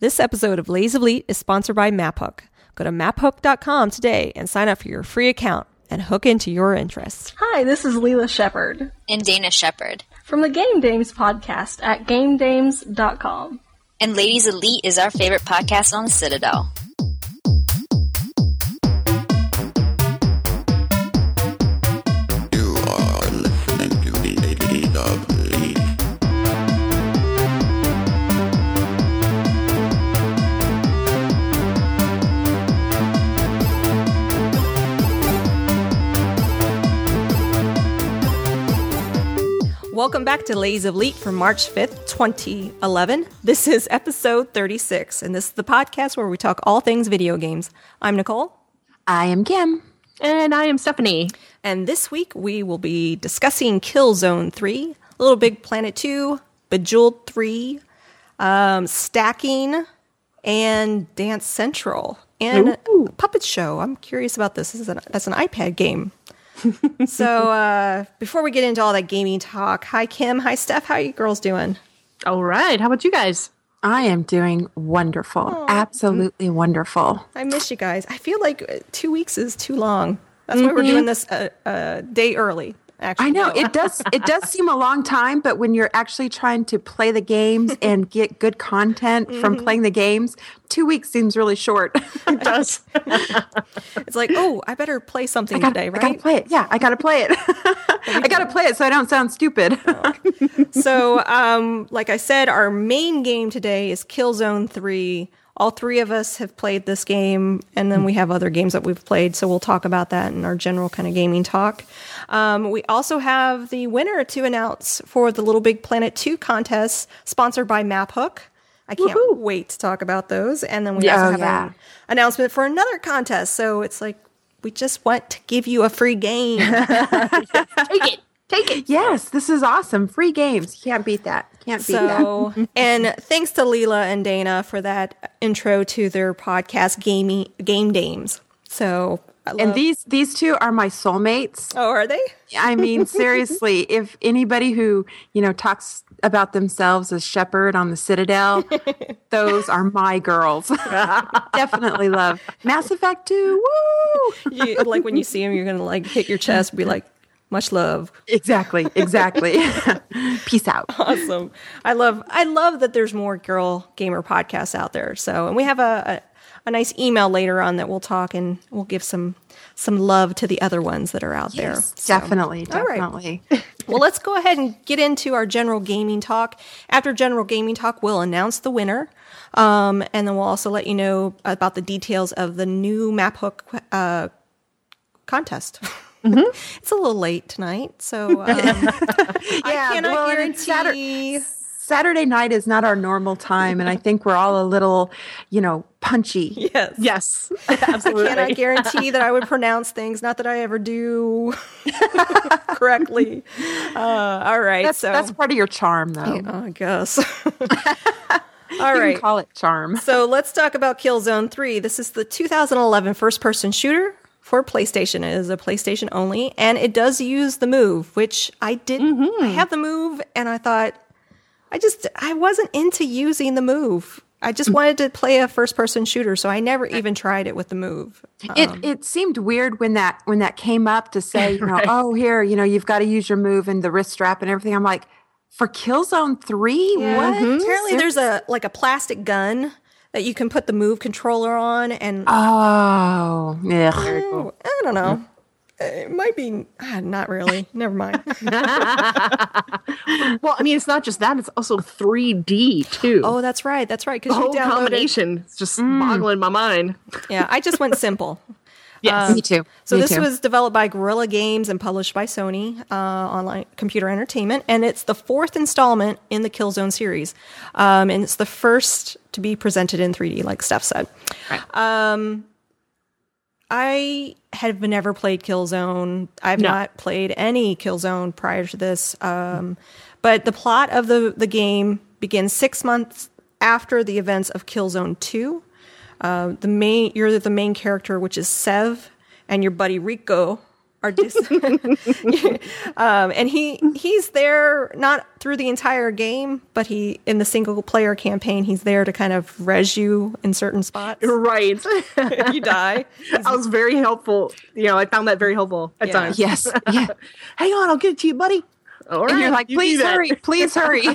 This episode of Lays of Elite is sponsored by MapHook. Go to maphook.com today and sign up for your free account and hook into your interests. Hi, this is Leela Shepard and Dana Shepard from the Game Dames podcast at GameDames.com. And Ladies Elite is our favorite podcast on the Citadel. Welcome back to Lays of Elite for March 5th, 2011. This is episode 36, and this is the podcast where we talk all things video games. I'm Nicole. I am Kim. And I am Stephanie. And this week we will be discussing Killzone 3, Little Big Planet 2, Bejeweled 3, um, Stacking, and Dance Central, and Puppet Show. I'm curious about this. This is an, that's an iPad game. so uh, before we get into all that gaming talk, hi Kim, hi Steph, how are you girls doing? All right. How about you guys? I am doing wonderful. Absolutely wonderful. I miss you guys. I feel like uh, two weeks is too long. That's why we're doing this a, a day early. Actually, I know No. it does it does seem a long time, but when you're actually trying to play the games and get good content from playing the games, 2 weeks seems really short. It does. It's like, oh, I better play something gotta, today, I gotta play it. Yeah, I gotta play it. I gotta play it so I don't sound stupid. so, um, like I said, our main game today is Killzone 3. All three of us have played this game, and then we have other games that we've played, so we'll talk about that in our general kind of gaming talk. Um, we also have the winner to announce for the Little Big Planet 2 contest, sponsored by MapHook. I can't wait to talk about those. And then we Yeah, also oh, have yeah. an announcement for another contest. So it's like, we just want to give you a free game. Take it. Take it. yes, this is awesome. Free games. Can't beat that. Can't beat that. So, and thanks to Leela and Dana for that intro to their podcast, Gaming Game Dames. So, love, And these these two are my soulmates. oh, are they? I mean, seriously, if anybody who, you know, talks about themselves as Shepherd on the Citadel, those are my girls. Definitely love Mass Effect 2. Woo! You, like when you see them, you're gonna like hit your chest, and be like, "Much love." Exactly, exactly. Peace out. Awesome. I love. I love that there's more girl gamer podcasts out there. So, and we have a, a a nice email later on that we'll talk and we'll give some some love to the other ones that are out there. So- Definitely, All right. definitely. Well, let's go ahead and get into our general gaming talk. After general gaming talk, we'll announce the winner. Um, and then we'll also let you know about the details of the new MapHook uh, contest. it's a little late tonight, so um, I Yeah, cannot well, and guarantee. Saturday night is not our normal time, and I think we're all a little, you know, punchy. Yes. Yes. I cannot Absolutely. guarantee that I would pronounce things. Not that I ever do correctly. Uh, all right. That's, so that's part of your charm, though. I guess. all You can call it charm. So let's talk about Killzone 3. This is the 2011 first person shooter for PlayStation. It is a PlayStation only, and it does use the move, which I didn't. I mm-hmm. have the move, and I thought, I just, I wasn't into using the move. I just mm. wanted to play a first person shooter, so I never even tried it with the move. It um, it seemed weird when that when that came up to say, you know, Right. oh here, you know, you've got to use your move and the wrist strap and everything. I'm like, for Killzone Three, what? Apparently, there's a like a plastic gun that you can put the move controller on, and Oh, yeah. Mm, oh, I don't know. Mm-hmm. It might be ah, not really. Never mind. well, I mean, it's not just that; it's also 3D too. oh, that's right. That's right. Because you whole downloaded. combination is just mm. boggling my mind. Yeah, I just went simple. Yes. Me too. So Me this too. was developed by Guerrilla Games and published by Sony uh, Online Computer Entertainment, and it's the fourth installment in the Killzone series, um, and it's the first to be presented in 3D, like Steph said. Um, I have never played Killzone. I've No. not played any Killzone prior to this, um, but the plot of the the game begins six months after the events of Killzone Two. Uh, the main you're the main character, which is Sev, and your buddy Rico are dis- um, and he he's there not through the entire game, but he in the single player campaign he's there to kind of res you in certain spots. Right. you die, I was very helpful. You know, I found that very helpful at Yeah. times. Yes. Yeah. Hang on, I'll get it to you, buddy. All right. And you're like, you please that." hurry, please hurry.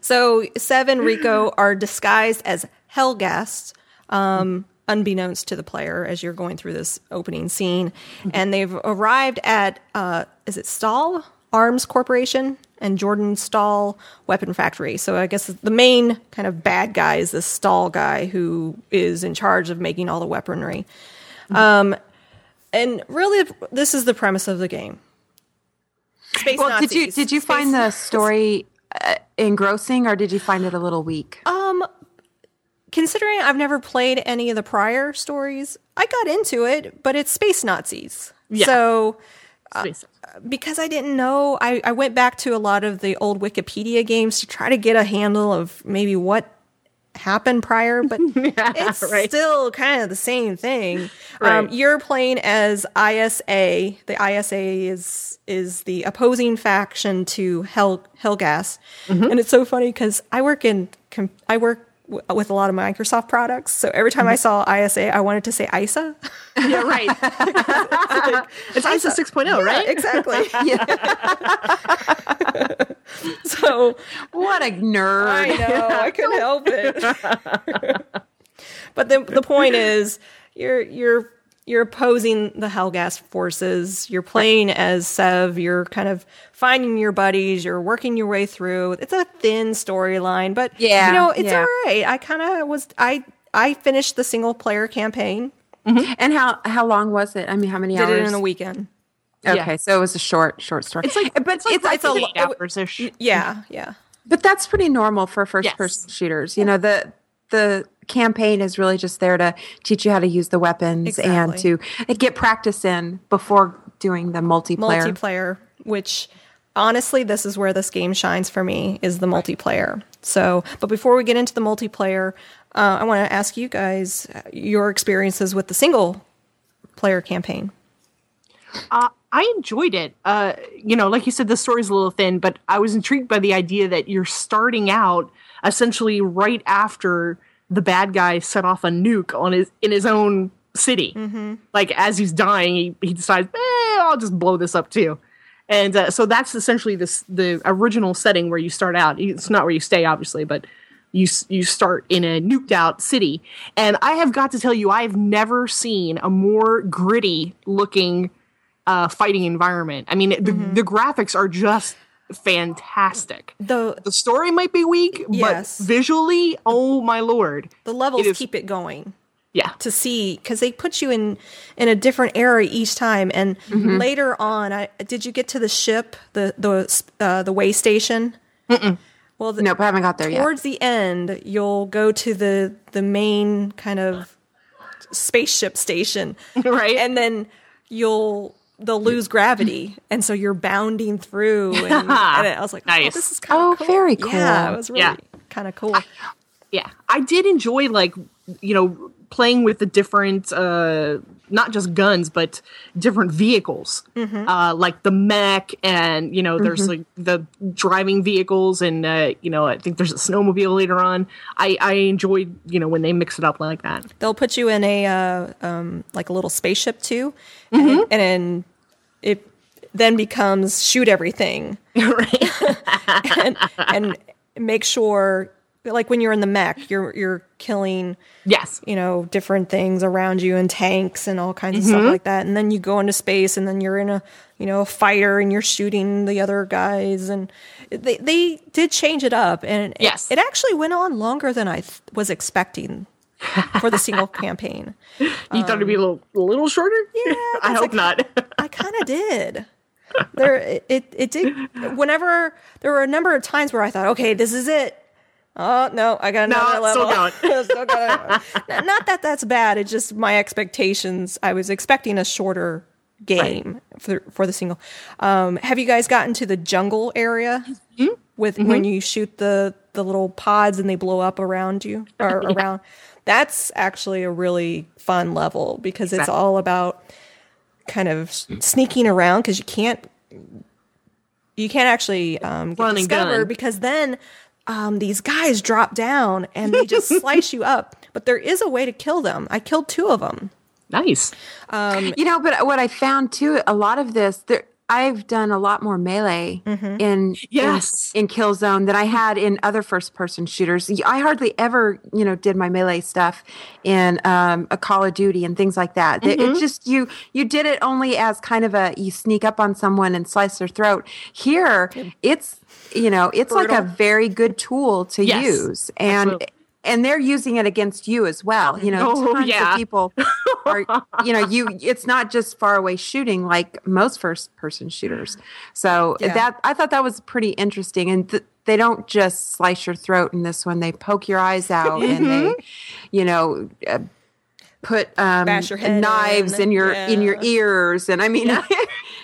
So Seven Rico are disguised as Helghasts, um, unbeknownst to the player as you're going through this opening scene, and they've arrived at uh, is it Stahl Arms Corporation and Jordan Stahl Weapon Factory. So I guess the main kind of bad guy is this Stahl guy who is in charge of making all the weaponry. Um, and really, this is the premise of the game. Space well, did you did you find the story uh, engrossing, or did you find it a little weak? Um, considering I've never played any of the prior stories, I got into it, but it's space Nazis. Yeah. So Space. because I didn't know, I, I went back to a lot of the old Wikipedia games to try to get a handle of maybe what happened prior, but it's right. still kind of the same thing. Right. Um, you're playing as ISA. The ISA is is the opposing faction to Hell Helghast, Mm-hmm. and it's so funny because I work in com- I work w- with a lot of Microsoft products. So every time I saw ISA, I wanted to say ISA. Yeah, right. it's ISA 6.0, right? exactly. Yeah. so What a nerd! I know. I couldn't help it. but the the point is, you're you're you're opposing the Helghast forces. You're playing as Sev. You're kind of finding your buddies. You're working your way through. It's a thin storyline, but Yeah, you know it's yeah. all right. I kind of was. I I finished the single player campaign. Mm-hmm. And how how long was it? I mean, how many Did hours? it in a weekend. Okay, so it was a short short story. It's like, but it's like it's, it's a eight hours ish. Yeah, yeah. but that's pretty normal for first Yes. person shooters. You know the the campaign is really just there to teach you how to use the weapons and to get practice in before doing the multiplayer. multiplayer which honestly this is where this game shines for me is the multiplayer so but before we get into the multiplayer uh, i want to ask you guys uh, your experiences with the single player campaign Uh, I enjoyed it. Uh, you know, like you said, the story's a little thin, but I was intrigued by the idea that you're starting out essentially right after the bad guy set off a nuke on his in his own city. Like as he's dying, he, he decides, eh, I'll just blow this up too. And uh, so that's essentially this the original setting where you start out. It's not where you stay, obviously, but you you start in a nuked out city. And I have got to tell you, I have never seen a more gritty looking uh, fighting environment. I mean, the, the graphics are just fantastic. the The story might be weak, Yes. but visually, oh my lord, the levels It is- keep it going yeah, to see because they put you in in a different area each time and later on i did you get to the ship the the uh, the way station well the, Nope, I haven't got there yet. towards the end you'll go to the the main kind of spaceship station right. and then you'll they'll lose gravity and so you're bounding through and, and i was like oh, Nice. this is kind Oh, of cool very yeah cool. it was really Yeah. kind of cool yeah i did enjoy like you know playing with the different uh not just guns but different vehicles uh like the mech and you know there's like the driving vehicles and uh you know i think there's a snowmobile later on i i enjoyed you know when they mix it up like that they'll put you in a uh, um, like a little spaceship too Mm-hmm. and then it then becomes shoot everything. Right. And, and make sure like when you're in the mech you're you're killing yes. you know different things around you and tanks and all kinds of Mm-hmm. stuff like that. And then you go into space and then you're in a you know a fighter and you're shooting the other guys. And they they did change it up. And it- Yes. it, actually went on longer than I th- was expecting for the single campaign you thought it'd be a little a little shorter yeah, i hope not I kind of did. There, it, it, it did. Whenever there were a number of times where I thought, okay, this is it. Oh no, I got another still level. Still got it. Not that that's bad. It's just my expectations. I was expecting a shorter game for for the single. Um, have you guys gotten to the jungle area Mm-hmm. with when you shoot the the little pods and they blow up around you or around? That's actually a really fun level because it's all about kind of sneaking around because you can't you can't actually um, get discovered because then um, these guys drop down and they just slice you up. But there is a way to kill them. I killed two of them. Nice. You know, but what I found too, a lot of this, there, I've done a lot more melee in Yes. in, in Killzone than I had in other first person shooters. I hardly ever, you know, did my melee stuff in um, a Call of Duty and things like that. It- It just you you did it only as kind of a you sneak up on someone and slice their throat. Here, it's you know, it's like a very good tool to Yes. use and. Absolutely. And they're using it against you as well. You know, Oh, tons yeah. of people are, you know, you. It's not just far away shooting like most first person shooters. So Yeah. that I thought that was pretty interesting. And th- they don't just slice your throat in this one; they poke your eyes out and they, you know. Uh, Put um, Bash your head knives in. in, your in your ears, and I mean,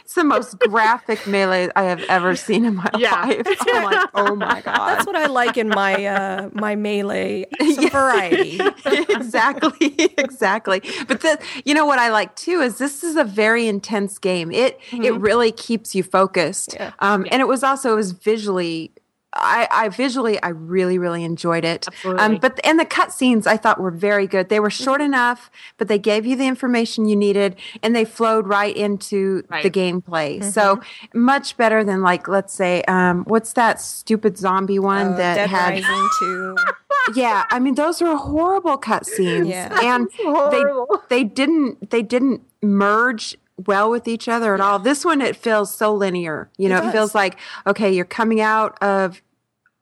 it's the most graphic melee I have ever seen in my Yeah. life. I'm like, oh my god! That's what I like in my uh, my melee some variety. exactly exactly but the you know what i like too is this is a very intense game it it really keeps you focused Yeah. um and it was also it was visually I, I visually I really really enjoyed it. Absolutely. Um, but and the cutscenes I thought were very good. They were short enough, but they gave you the information you needed, and they flowed right into the Right. gameplay. So much better than like let's say um, what's that stupid zombie one Uh, that Dead had Rising too. yeah i mean those were horrible cutscenes Yeah. and horrible. they they didn't they didn't merge well with each other at all this one it feels so linear you know it, feels like okay you're coming out of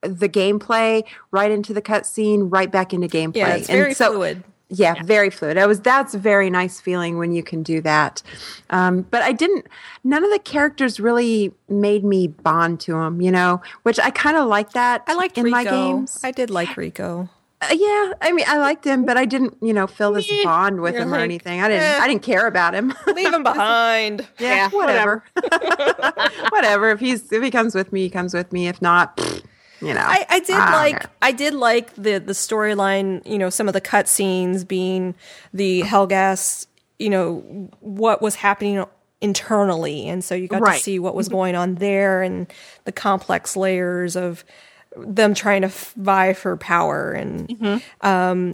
the gameplay right into the cutscene right back into gameplay Yeah, it's And very so- fluid. yeah, very fluid. I was that's a very nice feeling when you can do that. Um, but I didn't. None of the characters really made me bond to them. You know, which I kind of like that. I liked in Rico. my games. I did like Rico. Uh, yeah, I mean, I liked him, but I didn't, you know, feel this bond with You're him or anything. I didn't. eh. I didn't care about him. Leave him behind. yeah, whatever. whatever. If he's if he comes with me, he comes with me. If not, pfft, you know. I, I did don't like care. I did like the the storyline, you know, some of the cutscenes being the Helghast, you know, what was happening internally. And so you got Right. to see what was going on there and the complex layers of them trying to vie for power and um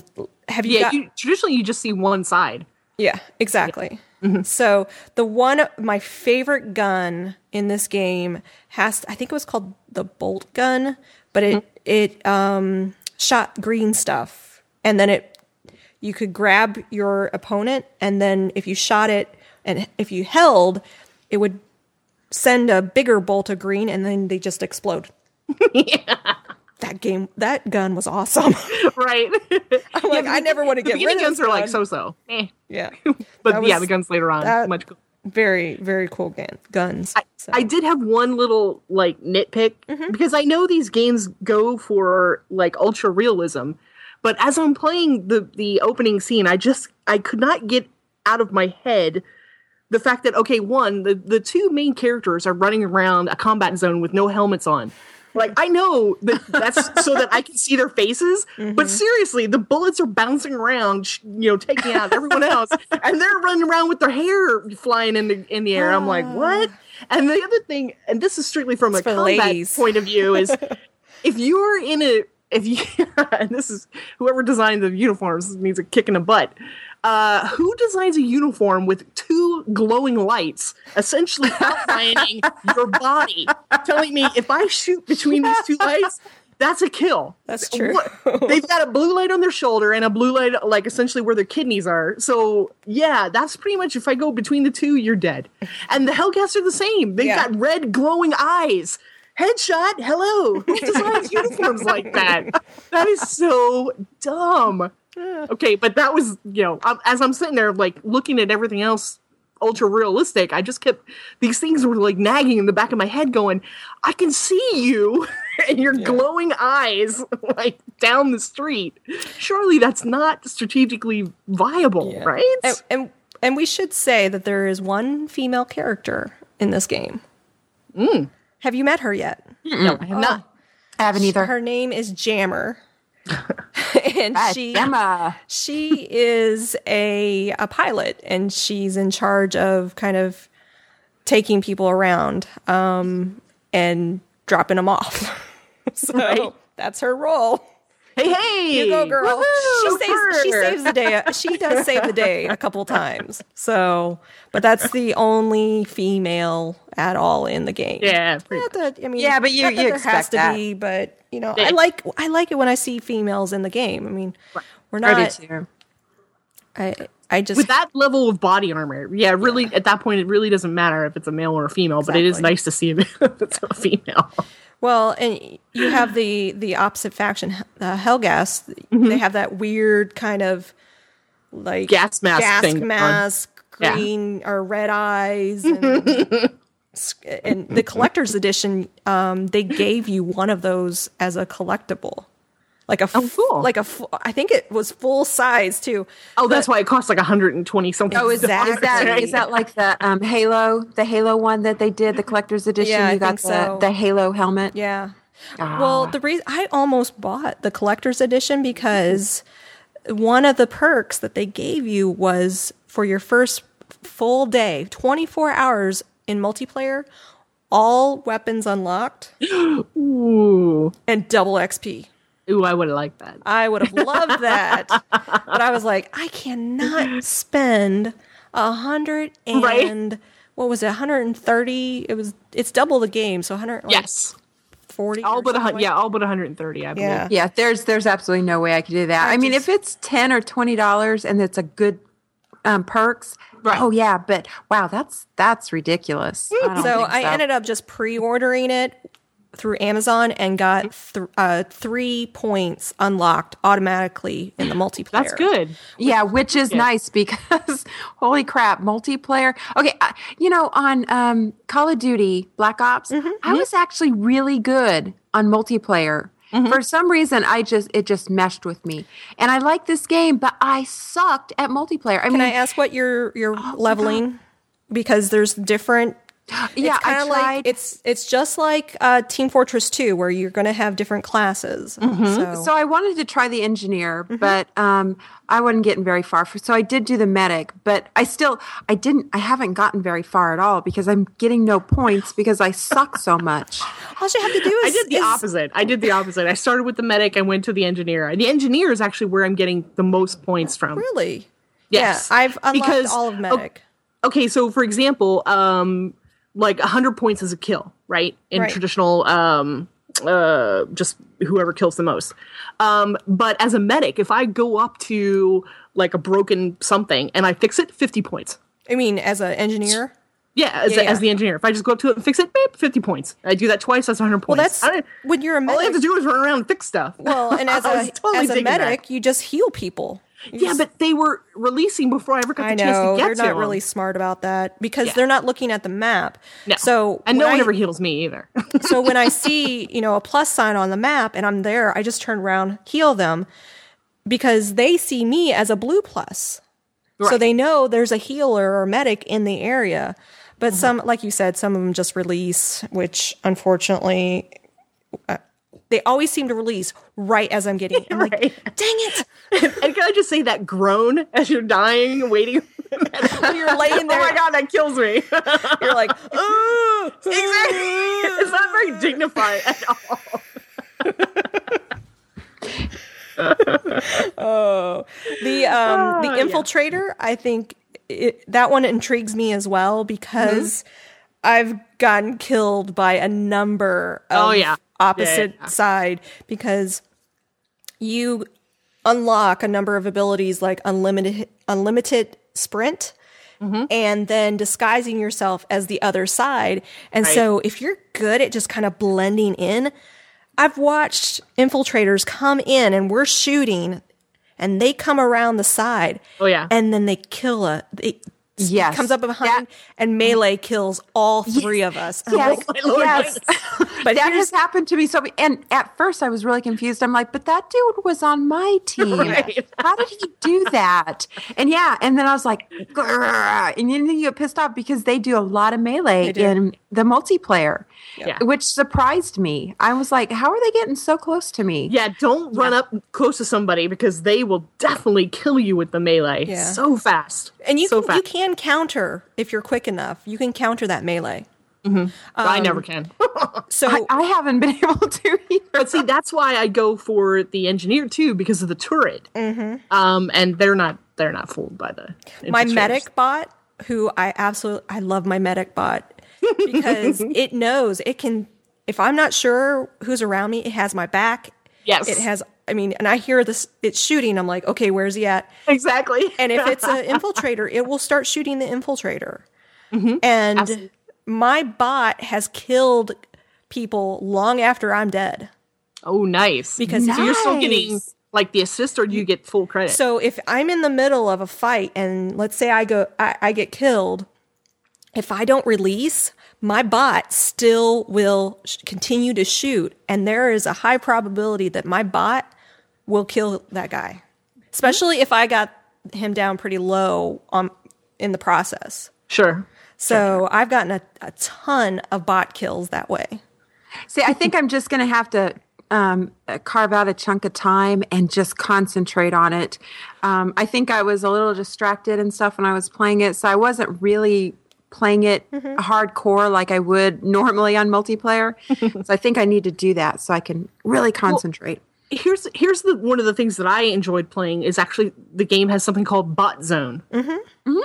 have you Yeah, got you, traditionally you just see one side. yeah, exactly. So the one my favorite gun in this game has I think it was called the bolt gun, but it it um shot green stuff and then it you could grab your opponent and then if you shot it and if you held it would send a bigger bolt of green and then they just explode. That game that gun was awesome. right? I'm like, I never want to get rid of guns this are like so so. Eh. Yeah. But That yeah, the guns later on that- much cool. Very, very cool gun, guns. So- I did have one little like nitpick Mm-hmm. because I know these games go for like ultra realism, but as I'm playing the the opening scene, I just I could not get out of my head the fact that okay, one the the two main characters are running around a combat zone with no helmets on. Like I know that that's so that I can see their faces, Mm-hmm. but seriously, the bullets are bouncing around, you know, taking out everyone else, and they're running around with their hair flying in the in the air. I'm like, what? And the other thing, and this is strictly from Ah. It's a combat ladies. point of view, is if you're in a if you and this is whoever designed the uniforms needs a kick in the butt. Uh, who designs a uniform with two glowing lights, essentially outlining your body, telling me if I shoot between these two lights, that's a kill. That's true. They've got a blue light on their shoulder and a blue light, like essentially where their kidneys are. So yeah, that's pretty much if I go between the two, you're dead. And the Helghast are the same. They've Yeah. got red glowing eyes. Headshot. Hello. Who designs uniforms like that? That is so dumb. Okay, but that was you know as I'm sitting there like looking at everything else ultra realistic, I just kept these things were like nagging in the back of my head, going, I can see you and your glowing eyes like down the street. Surely that's not strategically viable, right? and, and and we should say that there is one female character in this game. Hmm. Have you met her yet? no, I have oh. not. I haven't either. Her name is Jammer. and Right, she Emma. she is a a pilot and she's in charge of kind of taking people around um and dropping them off. So that's her role Hey, hey, you go girl she Woohoo! saves she saves the day she does save the day a couple times so but that's the only female at all in the game Yeah, pretty that- I mean, Yeah, but you- not you there has expect to that. be, but you know, Yeah. I like I like it when I see females in the game. I mean, we're not. too. I I just with that level of body armor, yeah, really at that point it really doesn't matter if it's a male or a female, but it is nice to see if it's a female. Well, and you have the the opposite faction, uh, Helghast. Mm-hmm. They have that weird kind of like Gas mask gas thing on. mask, Yeah. green or red eyes, and, and the collector's edition. Um, they gave you one of those as a collectible. Like a Oh, cool. like a I think it was full size too. Oh, that's why it costs like 120 something. Oh, is that is that is that like the um, Halo, the Halo one that they did, the collector's edition? Yeah, I you got think the, so. the Halo helmet. Yeah. Well, the reason I almost bought the collector's edition because one of the perks that they gave you was for your first full day, 24 hours in multiplayer, all weapons unlocked Ooh, and double XP. Ooh, I would have liked that. I would have loved that. but I was like, I cannot spend a hundred and Right. what was it, 130? It was it's double the game, so 100 like Yes, 40. all but a, something hun- like yeah, all but 130. I believe. Yeah. Yeah, there's there's absolutely no way I could do that. I, mean, just- if it's ten or twenty dollars and it's a good um, perks, Right. oh yeah. But wow, that's that's ridiculous. I don't so think I ended up just pre-ordering it through Amazon and got th- uh, three points unlocked automatically in the multiplayer. That's good. Yeah, which is nice because holy crap, multiplayer. Okay, uh, you know, on um, Call of Duty Black Ops, Mm-hmm. I was actually really good on multiplayer. Mm-hmm. For some reason, I just it just meshed with me, and I like this game, but I sucked at multiplayer. I Can mean, I ask what you're you're leveling? Because there's different. Yeah, it's kind I of tried. like it's it's just like uh, Team Fortress 2, where you're going to have different classes. So, So I wanted to try the engineer, but um, I wasn't getting very far. So I did do the medic, but I still I didn't I haven't gotten very far at all because I'm getting no points because I suck so much. all you have to do is I did the is- opposite. I did the opposite. I started with the medic. I went to the engineer. The engineer is actually where I'm getting the most points from. Really? Yes, Yeah, I've unlocked because- all of medic. okay so for example um like 100 points is a kill right in Right. traditional um uh just whoever kills the most um but as a medic if i go up to like a broken something and i fix it 50 points I mean, as an engineer. yeah as, Yeah, the, as the engineer if i just go up to it and fix it beep, 50 points i do that twice that's 100 points Well, that's I when you're a medic. all i have to do is run around and fix stuff Well, and as a totally as a digging that. medic, you just heal people. Yeah but they were releasing before i ever got the I chance know to get they're to not 'em. really smart about that because Yeah. they're not looking at the map. no. So and no one I- ever heals me either so when I see you know a plus sign on the map and I'm there, I just turn around, heal them because they see me as a blue plus. So they know there's a healer or medic in the area. But Mm-hmm. some, like you said, some of them just release, which unfortunately, uh, they always seem to release right as I'm getting. I'm like, dang it! And can I just say that groan as you're dying, waiting? When you're laying there, Oh my god, that kills me. you're like, "Ugh." it's not very dignified at all. Oh, the um the infiltrator, I think it, that one intrigues me as well because I've gotten killed by a number of Oh, yeah. Opposite Yeah. side because you unlock a number of abilities like unlimited unlimited sprint Mm-hmm. and then disguising yourself as the other side. And so if you're good at just kind of blending in, I've watched infiltrators come in and we're shooting and they come around the side. Oh, yeah. And then they kill a they Yes. comes up behind That- and melee kills all three of us. I'm Yes, oh like, yes. but that has happened to me. So, and at first I was really confused. I'm like, but that dude was on my team. Right. How did he do that? And yeah, and then I was like, "Grr," and then you get pissed off because they do a lot of melee in the multiplayer, Yeah. which surprised me. I was like, how are they getting so close to me? Yeah, don't run up close to somebody because they will definitely kill you with the melee Yeah. so fast. and you so can, fast. you can counter if you're quick enough. You can counter that melee. Mm-hmm. I never um, can. So I, I haven't been able to either. but see, that's why I go for the engineer too because of the turret. Mm-hmm. Um, and they're not they're not fooled by the my medic bot, who I absolutely I love my medic bot because it knows it can. If I'm not sure who's around me, it has my back. Yes. it has. I mean, and I hear this. It's shooting. I'm like, okay, where's he at? exactly. And if it's an infiltrator, it will start shooting the infiltrator. Mm-hmm. And my bot has killed people long after I'm dead. oh, nice. Because so you're still getting like the assist, or do you get full credit? So if I'm in the middle of a fight and let's say I go, I, I get killed, if I don't release, my bot still will sh- continue to shoot, and there is a high probability that my bot will kill that guy, especially if I got him down pretty low on in the process. sure. So I've gotten a, a ton of bot kills that way. See, I think I'm just going to have to um, uh, carve out a chunk of time and just concentrate on it. Um, I think I was a little distracted and stuff when I was playing it, so I wasn't really playing it hardcore like I would normally on multiplayer. so I think I need to do that so I can really concentrate. here's here's the one of the things that I enjoyed playing is actually the game has something called Bot Zone,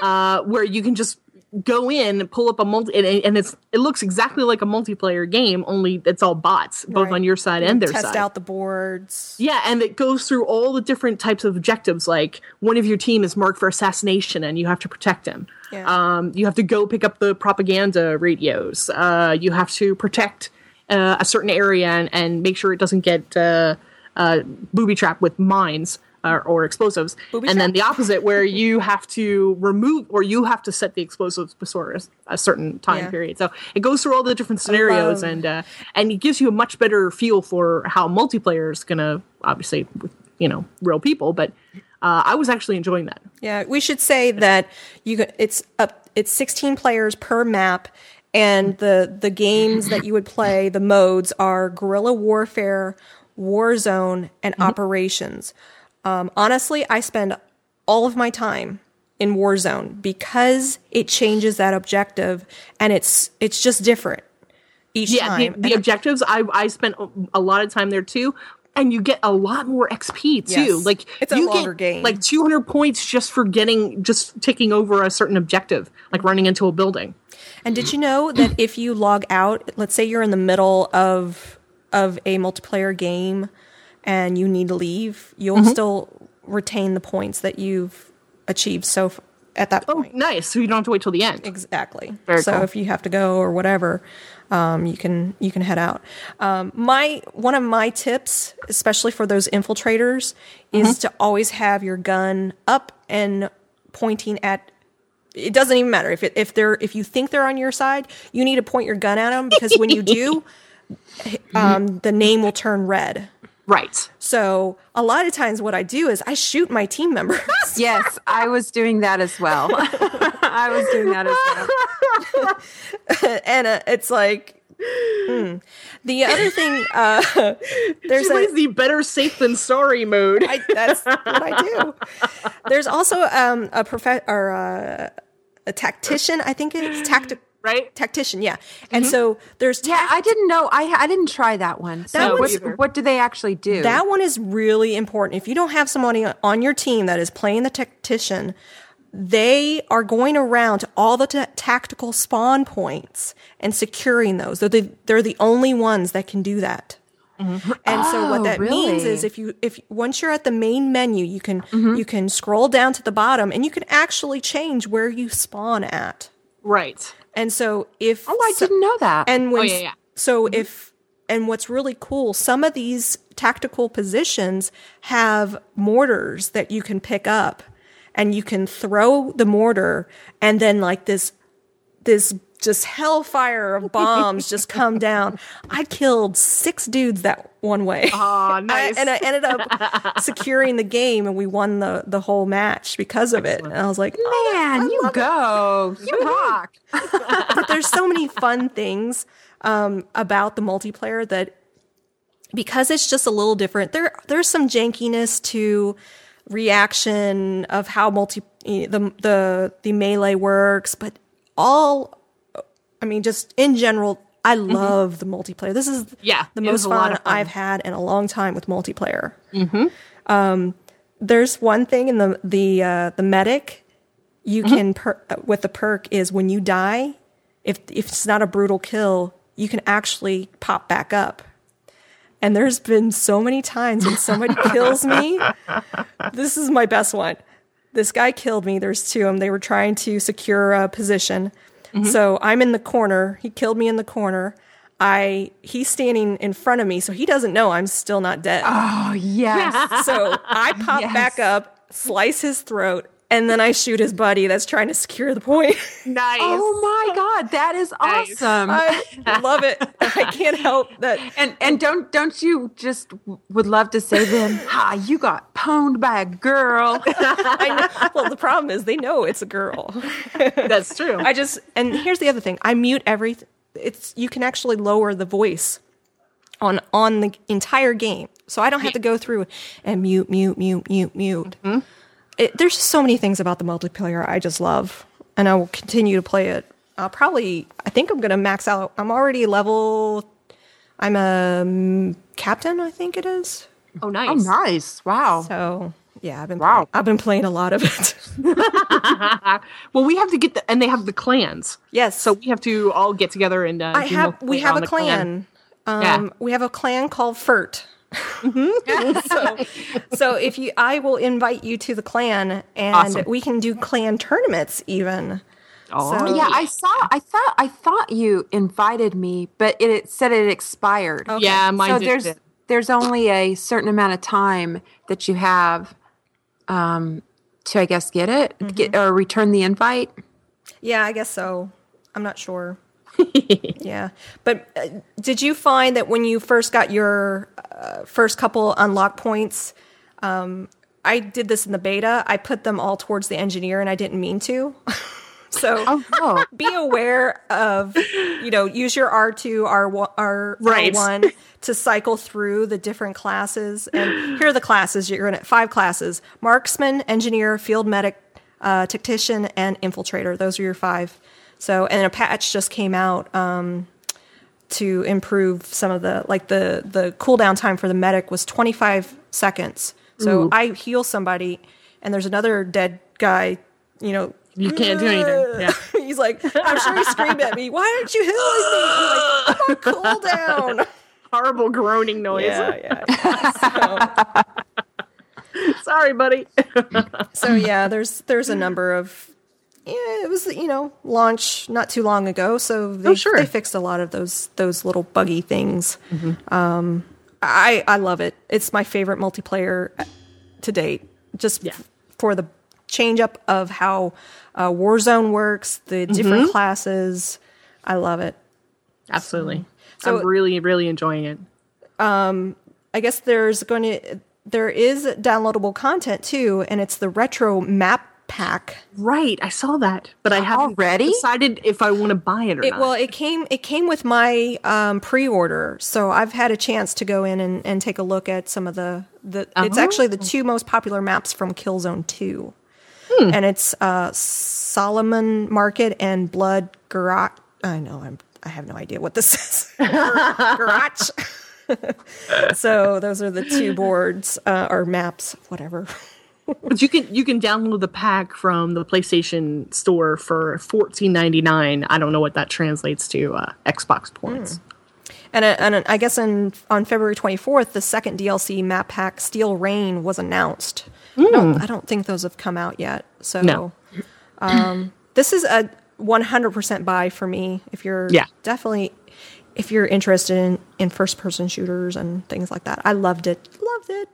uh, where you can just go in and pull up a multi and, and it's it looks exactly like a multiplayer game, only it's all bots, both Right. on your side and their Test side. Test out the boards. Yeah, and it goes through all the different types of objectives. Like one of your team is marked for assassination, and you have to protect him. Yeah. Um, you have to go pick up the propaganda radios. Uh, you have to protect uh, a certain area and, and make sure it doesn't get uh, uh, booby trapped with mines or, or explosives. Booby and then the opposite, where you have to remove or you have to set the explosives before a, a certain time Yeah. period. So it goes through all the different scenarios and uh, and it gives you a much better feel for how multiplayer is gonna obviously with you know real people. But uh, I was actually enjoying that. Yeah, we should say that you could- it's up it's 16 players per map and the the games that you would play, the modes are guerrilla warfare, warzone and operations. Um, honestly, I spend all of my time in warzone because it changes that objective and it's it's just different each Yeah, the, time. the objectives. I I spent a lot of time there too. And you get a lot more XP too. Yes. Like It's a you longer get game. like 200 points just for getting just taking over a certain objective, like running into a building. And did you know that if you log out, let's say you're in the middle of of a multiplayer game and you need to leave, you'll Mm-hmm. still retain the points that you've achieved so f- at that Oh, point. nice! So you don't have to wait till the end. Exactly. Very so cool. if you have to go or whatever, um, you can you can head out. Um, my one of my tips, especially for those infiltrators, Mm-hmm. is to always have your gun up and pointing at. It doesn't even matter if it, if they're if you think they're on your side, you need to point your gun at them because when you do, um, the name will turn red. Right. So a lot of times, what I do is I shoot my team members. Yes, I was doing that as well. I was doing that as well. and uh, it's like hmm. the other thing uh there's She a the better safe than sorry mode. I, that's what I do. There's also um a prof or uh, a tactician. I think it's tactic right? tactician. Yeah, and mm-hmm. so there's Yeah, I didn't know. I I didn't try that one. So That either. what do they actually do? that one is really important. If you don't have somebody on your team that is playing the tactician, they are going around to all the ta tactical spawn points and securing those. They're the, they're the only ones that can do that. Mm-hmm. And so what Oh, that means is if you if once you're at the main menu, you can mm-hmm. you can scroll down to the bottom and you can actually change where you spawn at. Right. And so if oh, I so- didn't know that. and when Oh, yeah, yeah. so mm-hmm. if and what's really cool, some of these tactical positions have mortars that you can pick up and you can throw the mortar, and then like this this just hellfire of bombs just come down. I killed six dudes that one way. Aw, nice. I- and I ended up securing the game and we won the, the whole match because of it. And I was like, oh, Man, you go. You rock. but there's so many fun things um, about the multiplayer that because it's just a little different. There there's some jankiness to reaction of how multi the the the melee works, but all I mean, just in general, I love the multiplayer. This is Yeah, the most is a lot fun, fun. I've had in a long time with multiplayer. Um, there's one thing in the the uh, the medic you can per- with the perk is when you die, if if it's not a brutal kill, you can actually pop back up. And there's been so many times when somebody kills me. This is my best one. This guy killed me. There's two of them. They were trying to secure a position. Mm-hmm. So I'm in the corner. He killed me in the corner. I he's standing in front of me, so he doesn't know I'm still not dead. Oh, yes. So I pop Yes. back up, slice his throat, and then I shoot his buddy that's trying to secure the point. nice. Oh my God, that is Nice. awesome. I love it. I can't help that. and and don't don't you just would love to say then, ha, you got pwned by a girl. I know. Well, the problem is they know it's a girl. That's true. I just and here's the other thing. I mute everything. It's you can actually lower the voice on on the entire game, so I don't have to go through and mute, mute, mute, mute, mute. Mm-hmm. It, there's just so many things about the multiplayer I just love, and I will continue to play it. I'll probably. I think I'm gonna max out. I'm already level. I'm a um, captain. I think it is. oh, nice. oh, nice! Wow. So yeah, I've been Wow. playing, I've been playing a lot of it. Well, we have to get the, and they have the clans. yes. So we have to all get together and uh, I have we have a the clan. Um, Yeah. We have a clan called Furt. so, so if you, I will invite you to the clan, and Awesome. we can do clan tournaments even. Oh, So- yeah, I saw. I thought. I thought you invited me, but it, it said it expired. Yeah, mine so did there's too. there's only a certain amount of time that you have um, to, I guess, get it, get or return the invite. Yeah, I guess so. I'm not sure. yeah, but uh, did you find that when you first got your uh, first couple unlock points? Um, I did this in the beta. I put them all towards the engineer, and I didn't mean to. so Oh, be aware of you know use your r2 r1 r Right. one to cycle through the different classes and here are the classes you're gonna five classes marksman engineer field medic uh, tactician and infiltrator those are your five so and a patch just came out um, to improve some of the like the the cooldown time for the medic was 25 seconds so i heal somebody and there's another dead guy you know You can't do anything. Yeah. He's like, I'm sure he screamed at me. Why aren't you healing me? I'm like, cooldown. Horrible groaning noise. yeah, yeah. yeah. Sorry, buddy. So yeah, there's there's a number of. Yeah, it was you know launch not too long ago, so they, Oh, sure. they fixed a lot of those those little buggy things. Um, I I love it. It's my favorite multiplayer to date. Just Yeah. f- for the change up of how uh, Warzone works, the different classes. I love it. Absolutely. So- I'm really, really enjoying it. I guess there's going to there is downloadable content too, and it's the retro map pack. Right, I saw that, but I haven't Already? decided if I want to buy it or It, not. well, it came it came with my um, pre-order, so I've had a chance to go in and, and take a look at some of the the. It's actually the two most popular maps from Killzone Two, and it's uh, Salamun Market and Blood Gracht. I know I'm I have no idea what this is. Garage. so those are the two boards uh, or maps, whatever. But you can you can download the pack from the PlayStation Store for fourteen ninety nine. I don't know what that translates to uh, Xbox points. And, uh, and uh, I guess in, on February 24th, the second DLC map pack, Steel Rain, was announced. I, don't, I don't think those have come out yet. So No. um, this is a 100% buy for me. If you're Yeah. definitely if you're interested in, in first person shooters and things like that. I loved it. Loved it.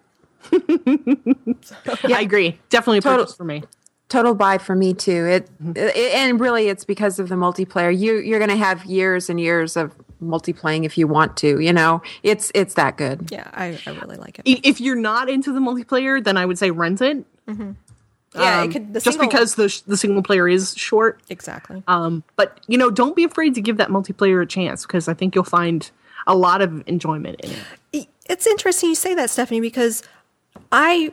I agree. Definitely a Total- purchase for me. total buy for me too. It, it and really it's because of the multiplayer. You you're going to have years and years of multiplaying if you want to. You know, it's it's that good. Yeah, I, I really like it. If you're not into the multiplayer, then I would say rent it. Yeah, Um, it could, the just single- because the sh- the single player is short. exactly. Um, but you know, don't be afraid to give that multiplayer a chance because I think you'll find a lot of enjoyment in it. it's interesting you say that stephanie because i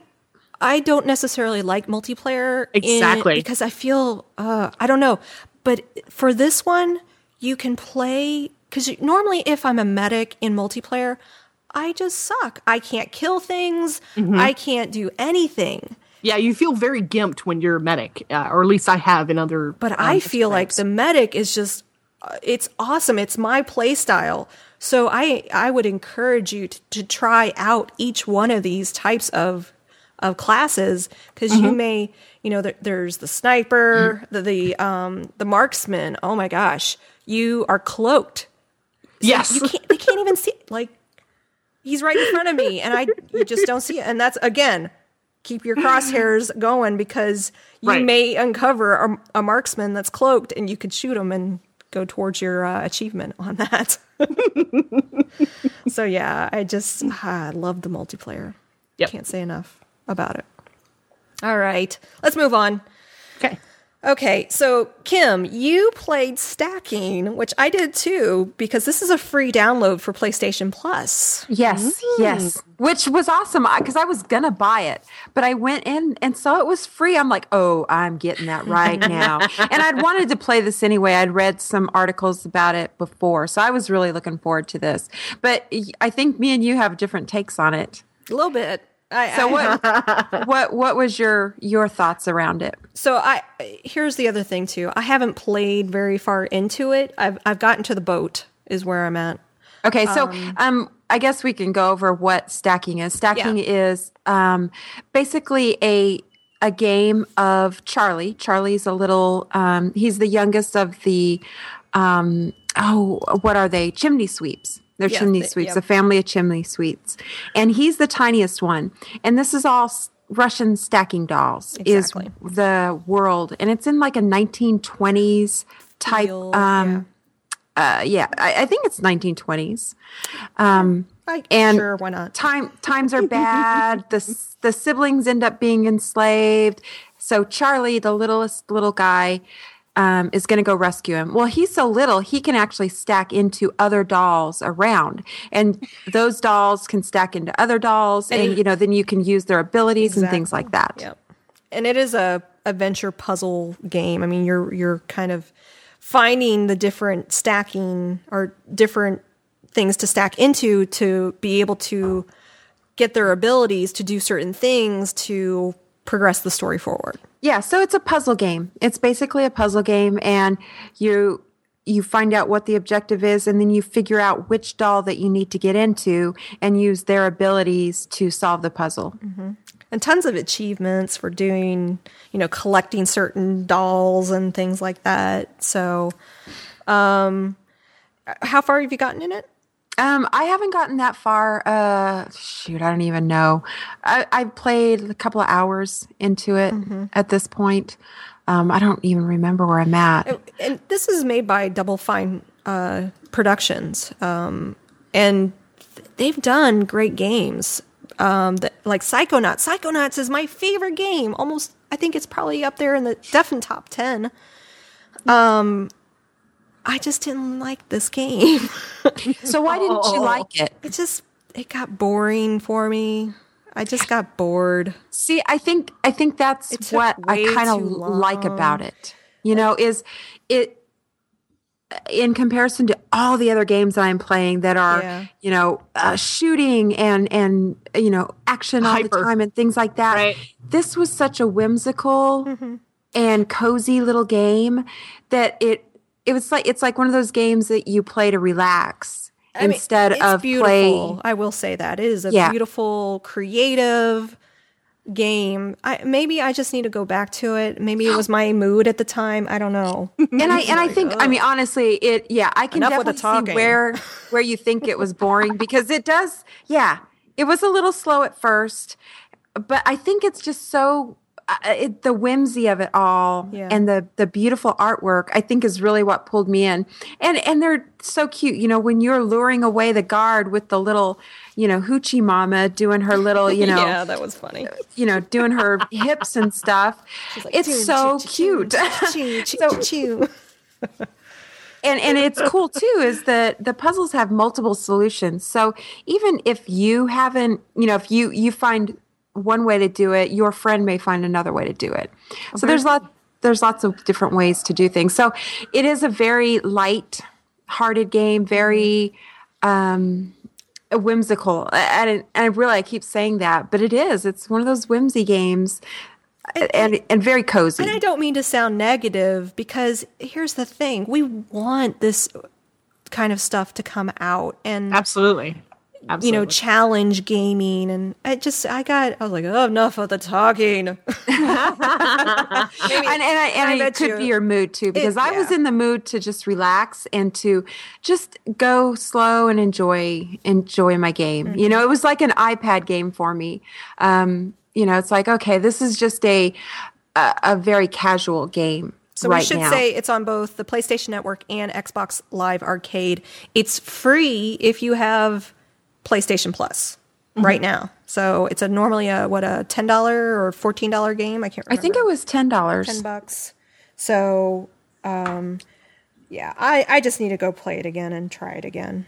i don't necessarily like multiplayer Exactly. because i feel uh i don't know but for this one you can play because normally if i'm a medic in multiplayer i just suck i can't kill things Mm-hmm. i can't do anything Yeah, you feel very gimped when you're a medic, uh, or at least I have in other. but um, I feel like the medic is just it's awesome. It's my play style. So I I would encourage you to, to try out each one of these types of of classes because Mm-hmm. you may you know there, there's the sniper, the the um the marksman. Oh my gosh, you are cloaked. yes, You can't they can't even see like he's right in front of me and I you just don't see it. And that's again keep your crosshairs going because you Right. may uncover a, a marksman that's cloaked and you could shoot him and go towards your uh, achievement on that. so yeah, I just I love the multiplayer. Yep. Can't say enough about it. All right, let's move on. okay. Okay, so Kim, you played stacking, which I did too, because this is a free download for PlayStation Plus. Yes, yes, mm. which was awesome because I was gonna buy it, but I went in and saw it was free. I'm like, oh, I'm getting that right now. and I'd wanted to play this anyway. I'd read some articles about it before, so I was really looking forward to this. But I think me and you have different takes on it. A little bit. I, So I- what what what was your your thoughts around it? So I here's the other thing too. I haven't played very far into it. I've I've gotten to the boat is where I'm at. Okay, so um, I guess we can go over what stacking is. Stacking Yeah. is um, basically a a game of Charlie. Charlie's a little. Um, he's the youngest of the. Um, oh, what are they? Chimney sweeps. They're Yeah, chimney sweeps. yep. A family of chimney sweeps, and he's the tiniest one. And this is all Russian stacking dolls. Exactly. Is the world, and it's in like a 1920s type. Um, uh, yeah, I, I think it's 1920s. Um, I, and sure, why not? Time times are bad. the the siblings end up being enslaved. So Charlie, the littlest little guy, um, is going to go rescue him. Well, he's so little he can actually stack into other dolls around, and those dolls can stack into other dolls, and, you know then you can use their abilities and things like that. Yep. And it is a adventure puzzle game. I mean, you're you're kind of finding the different stacking or different things to stack into to be able to get their abilities to do certain things to progress the story forward. Yeah, so it's a puzzle game. It's basically a puzzle game and you you find out what the objective is and then you figure out which doll that you need to get into and use their abilities to solve the puzzle. and tons of achievements for doing, you know, collecting certain dolls and things like that. So, um, how far have you gotten in it? Um, I haven't gotten that far. Uh, shoot, I don't even know. I, I've played a couple of hours into it at this point. Um, I don't even remember where I'm at. And this is made by Double Fine uh, Productions, um, and th- they've done great games. Um, that, like Psychonauts. Psychonauts is my favorite game. Almost, I think it's probably up there in the definite top ten. Um, I just didn't like this game. So why didn't you like it? it just it got boring for me. I just got bored. See, I think I think that's what I kind of like about it. You know, is it in comparison to all the other games that I'm playing that are, Yeah. you know, uh, shooting and and you know action all the time and things like that. Right. This was such a whimsical Mm-hmm. and cozy little game that it it was like it's like one of those games that you play to relax I mean, instead it's of beautiful. play. I will say that it is a Yeah. beautiful, creative game. I maybe I just need to go back to it. Maybe it was my mood at the time. I don't know. and I and I think I mean honestly it yeah I can Enough definitely see where where you think it was boring because it does yeah it was a little slow at first but I think it's just so it, the whimsy of it all Yeah. and the the beautiful artwork I think is really what pulled me in. And and they're so cute. You know, when you're luring away the guard with the little, you know, hoochie mama doing her little, you know, yeah, that was funny. you know, doing her hips and stuff. it's so cute. So- choo. and and it's cool too is that the puzzles have multiple solutions so even if you haven't you know if you you find one way to do it your friend may find another way to do it. So there's lot there's lots of different ways to do things. So it is a very light hearted game very um whimsical. And, and i really i keep saying that but it is. It's one of those whimsy games and and very cozy. And I don't mean to sound negative because here's the thing. We want this kind of stuff to come out and, Absolutely. Absolutely. you know, challenge gaming. And I just, I got, I was like, oh, enough of the talking. and, and, I, and I it could you- be your mood too because I was in the mood to just relax and to just go slow and enjoy enjoy my game. Mm-hmm. You know, it was like an iPad game for me. Um, you know, it's like okay, this is just a a, a very casual game. So right we should now. say it's on both the PlayStation Network and Xbox Live Arcade. It's free if you have PlayStation Plus Mm-hmm. right now. So it's a normally a what a ten dollar or fourteen dollar game. I can't. I think it was ten dollars. ten bucks. So, um, yeah, I I just need to go play it again and try it again.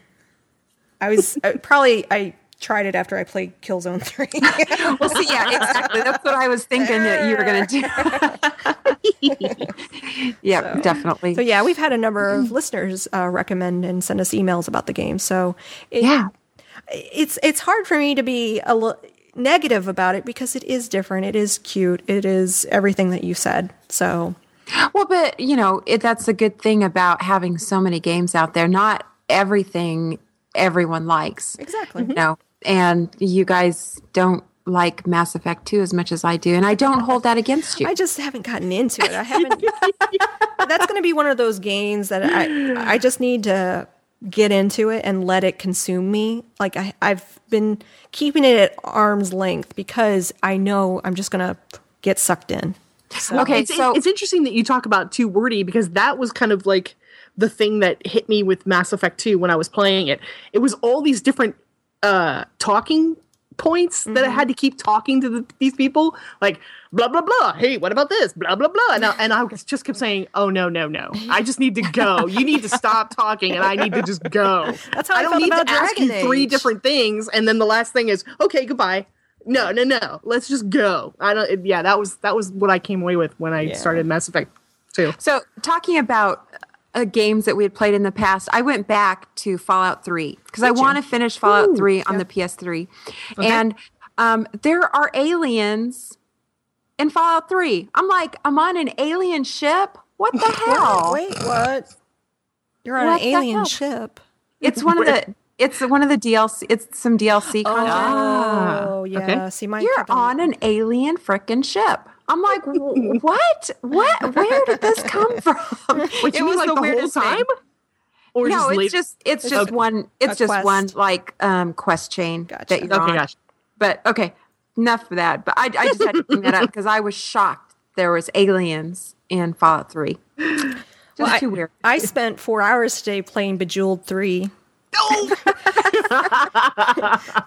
I was I, probably I tried it after I played Killzone Three. Well, see, yeah, exactly. That's what I was thinking that you were going to do. yeah, definitely. so yeah, we've had a number of listeners uh, recommend and send us emails about the game. So it, yeah. It's it's hard for me to be a li- negative about it because it is different. It is cute. It is everything that you said. So Well, but you know, it, that's the good thing about having so many games out there. Not everything everyone likes. exactly. You know, and you guys don't like Mass Effect 2 as much as I do, and I don't hold that against you. I just haven't gotten into it. I haven't. that's going to be one of those games that I I just need to get into it and let it consume me. Like I I've been keeping it at arm's length because I know I'm just going to get sucked in. okay, it's, so it's interesting that you talk about too wordy because that was kind of like the thing that hit me with Mass Effect 2 when I was playing it. It was all these different uh talking points that I had mm-hmm. to keep talking to the, these people like blah blah blah. Hey what about this? Blah blah blah. And I, and I just kept saying oh no no no. I just need to go. You need to stop talking and I need to just go. That's how I I don't need to ask you three different things and then the last thing is okay goodbye. No no no. Let's just go. I don't it- yeah that was that was what I came away with when I started Mass Effect 2 So, talking about uh, games that we had played in the past, I went back to Fallout 3 because I want to finish Fallout 3 on the PS3. And um, there are aliens in Fallout 3. I'm like, I'm on an alien ship? What the hell? Wait, what? You're on What an alien hell? ship. It's one of the. It's one of the DLC. It's some DLC content. Oh, yeah. okay. See, my You're company- on an alien frickin' ship. I'm like, what? What? Where did this come from? Wait, you mean like the whole time or no, just it's later? just it's just Okay. one. It's A just quest. one like um quest chain Gotcha. that you're okay on. gosh But okay, enough of that. But I, I just had to bring that up because I was shocked there was aliens in Fallout Three. Just I- too weird. I spent four hours today playing Bejeweled 3.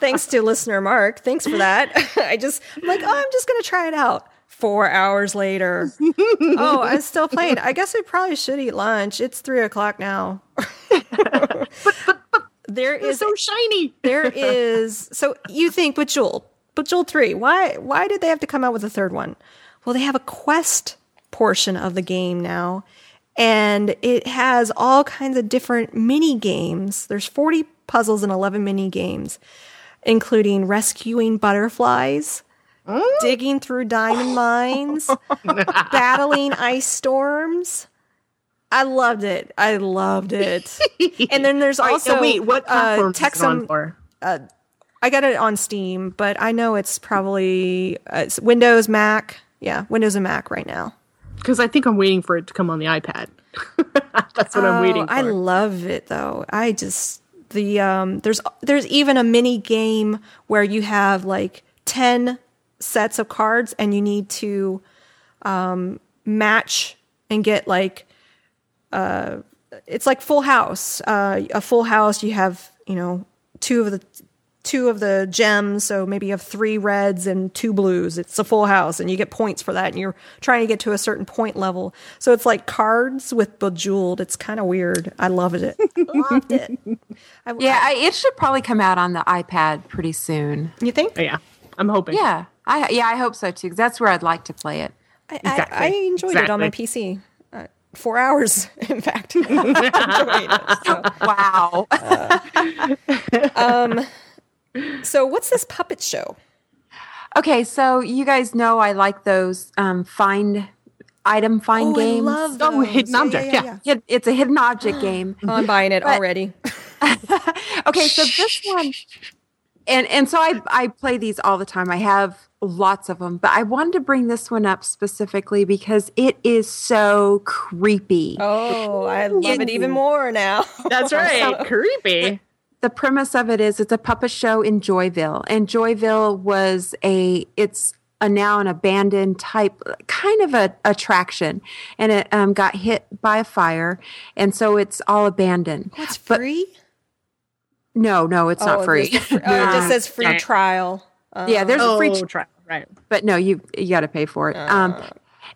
Thanks to listener Mark. Thanks for that. I just, I'm like, oh, I'm just going to try it out. Four hours later. oh, I'm still playing. I guess I probably should eat lunch. It's three o'clock now. there it's is so shiny there is so you think Bejeweled, Bejeweled three. Why why did they have to come out with a third one? Well, they have a quest portion of the game now, and it has all kinds of different mini games. There's 40 puzzles and 11 mini games, including rescuing butterflies. Digging through diamond mines, battling ice storms. I loved it. I loved it. And then there's right, also now wait what uh, platform is it on Texum- for I got it on Steam, but I know it's probably uh, it's Windows, Mac. Yeah, Windows and Mac right now. because I think I'm waiting for it to come on the iPad that's what I'm waiting Oh, for I love it though. I just the um there's there's even a mini game where you have like 10 sets of cards, and you need to um, match and get like uh, it's like Full House. Uh, a Full House, you have you know two of the two of the gems, so maybe you have three reds and two blues. It's a full house, and you get points for that, and you're trying to get to a certain point level. So it's like cards with bejeweled. It's kind of weird. I loved it. loved it. I, Yeah, I, it should probably come out on the iPad pretty soon. you think? Oh, yeah, I'm hoping. Yeah, I yeah, I hope so too. Because that's where I'd like to play it. I, Exactly. I, I enjoyed it on my PC. Uh, four hours, in fact. It, so. Wow. so, what's this puppet show? okay, so you guys know I like those um, find item find Oh, I games. love Oh, those. hidden object, yeah. Hid- it's a hidden object game. Oh, I'm buying it already. Okay, so this one, and and so I I play these all the time. I have lots of them, but I wanted to bring this one up specifically because it is so creepy. Oh, I love it even more now. That's right. Creepy. the premise of it is it's a puppet show in Joyville, and Joyville was a it's a now an abandoned type kind of a attraction, and it um, got hit by a fire, and so it's all abandoned. What's But- free? No, no, it's oh, not free. there's the fr- oh, it just says free Yeah. trial. Uh, yeah, there's a Oh, free, tr- try. Right. but no, you you got to pay for it. um,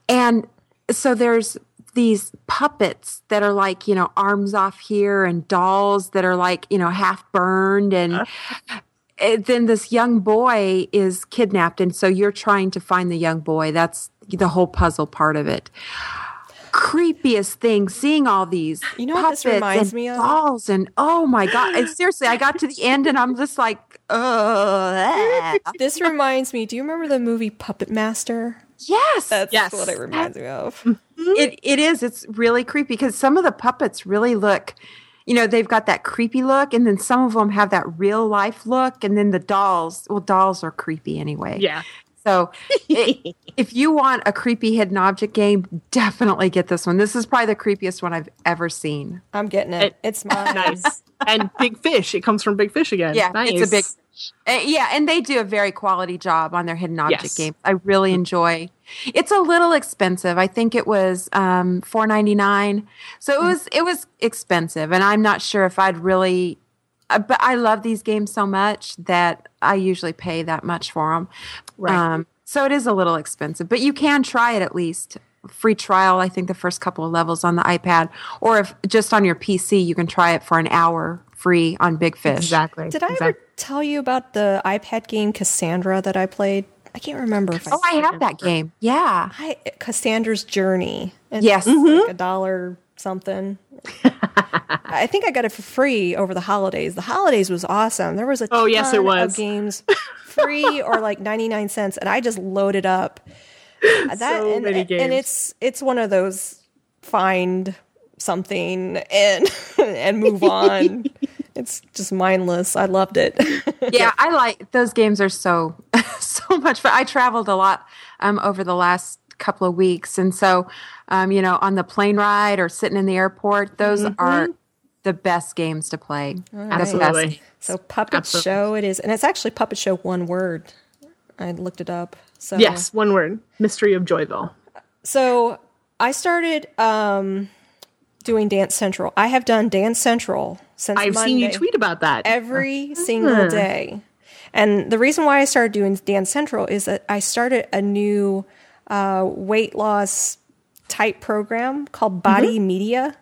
and so there's these puppets that are like you know arms off here and dolls that are like you know half burned and and then this young boy is kidnapped and so you're trying to find the young boy that's the whole puzzle part of it creepiest thing seeing all these You know what this puppets reminds and me of? dolls and oh my god and seriously i got to the end and i'm just like oh This reminds me. Do you remember the movie Puppet Master? yes That's Yes. what it reminds me of. Mm-hmm. it, it is it's really creepy because some of the puppets really look you know they've got that creepy look and then some of them have that real life look and then the dolls well dolls are creepy anyway Yeah. So i if you want a creepy hidden object game definitely get this one this is probably the creepiest one i've ever seen I'm getting it. It- It's mine. Nice. and Big Fish. It comes from Big Fish again. yeah Nice. it's a big uh, yeah and they do a very quality job on their hidden object Yes. games i really enjoy it's a little expensive i think it was um 4.99 so it was it was expensive and i'm not sure if i'd really uh, but i love these games so much that i usually pay that much for them Right. um so it is a little expensive but you can try it at least free trial i think the first couple of levels on the ipad or if just on your pc you can try it for an hour free on big fish Exactly. Did I ever tell you about the iPad game Cassandra that I played? I can't remember if I. Oh, I have that game. Yeah. I Cassandra's Journey. It's Yes. like a dollar something. I think I got it for free over the holidays. The holidays was awesome. There was a Oh, yes, it was. of games free or like ninety nine cents, and I just loaded up. That So and, many and it's it's one of those find something and and move on. it's just mindless. I loved it. Yeah, I like those games are so so much fun. I traveled a lot um over the last couple of weeks and so um you know on the plane ride or sitting in the airport those are the best games to play. The best. Absolutely. So puppet Absolutely. show it is, and it's actually puppet show one word. I looked it up. So Yes, one word. Mystery of Joyville. So I started um, doing Dance Central. I have done Dance Central since I've Monday, seen you tweet about that. every single day. And the reason why I started doing Dance Central is that I started a new uh, weight loss type program called Body Media,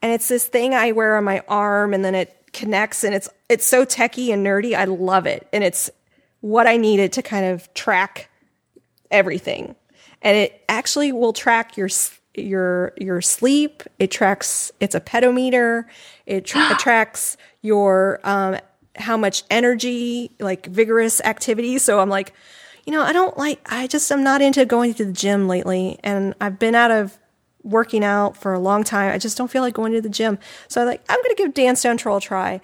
and it's this thing I wear on my arm, and then it connects, and it's it's so techy and nerdy. I love it, and it's what I needed to kind of track everything, and it actually will track your your your sleep. It tracks. It's a pedometer. It, tra- tracks your um, how much energy, like vigorous activity. So I'm like, you know, I don't like. I just am not into going to the gym lately, and I've been out of working out for a long time. I just don't feel like going to the gym. So I'm like, I'm going to give Dance Central a try,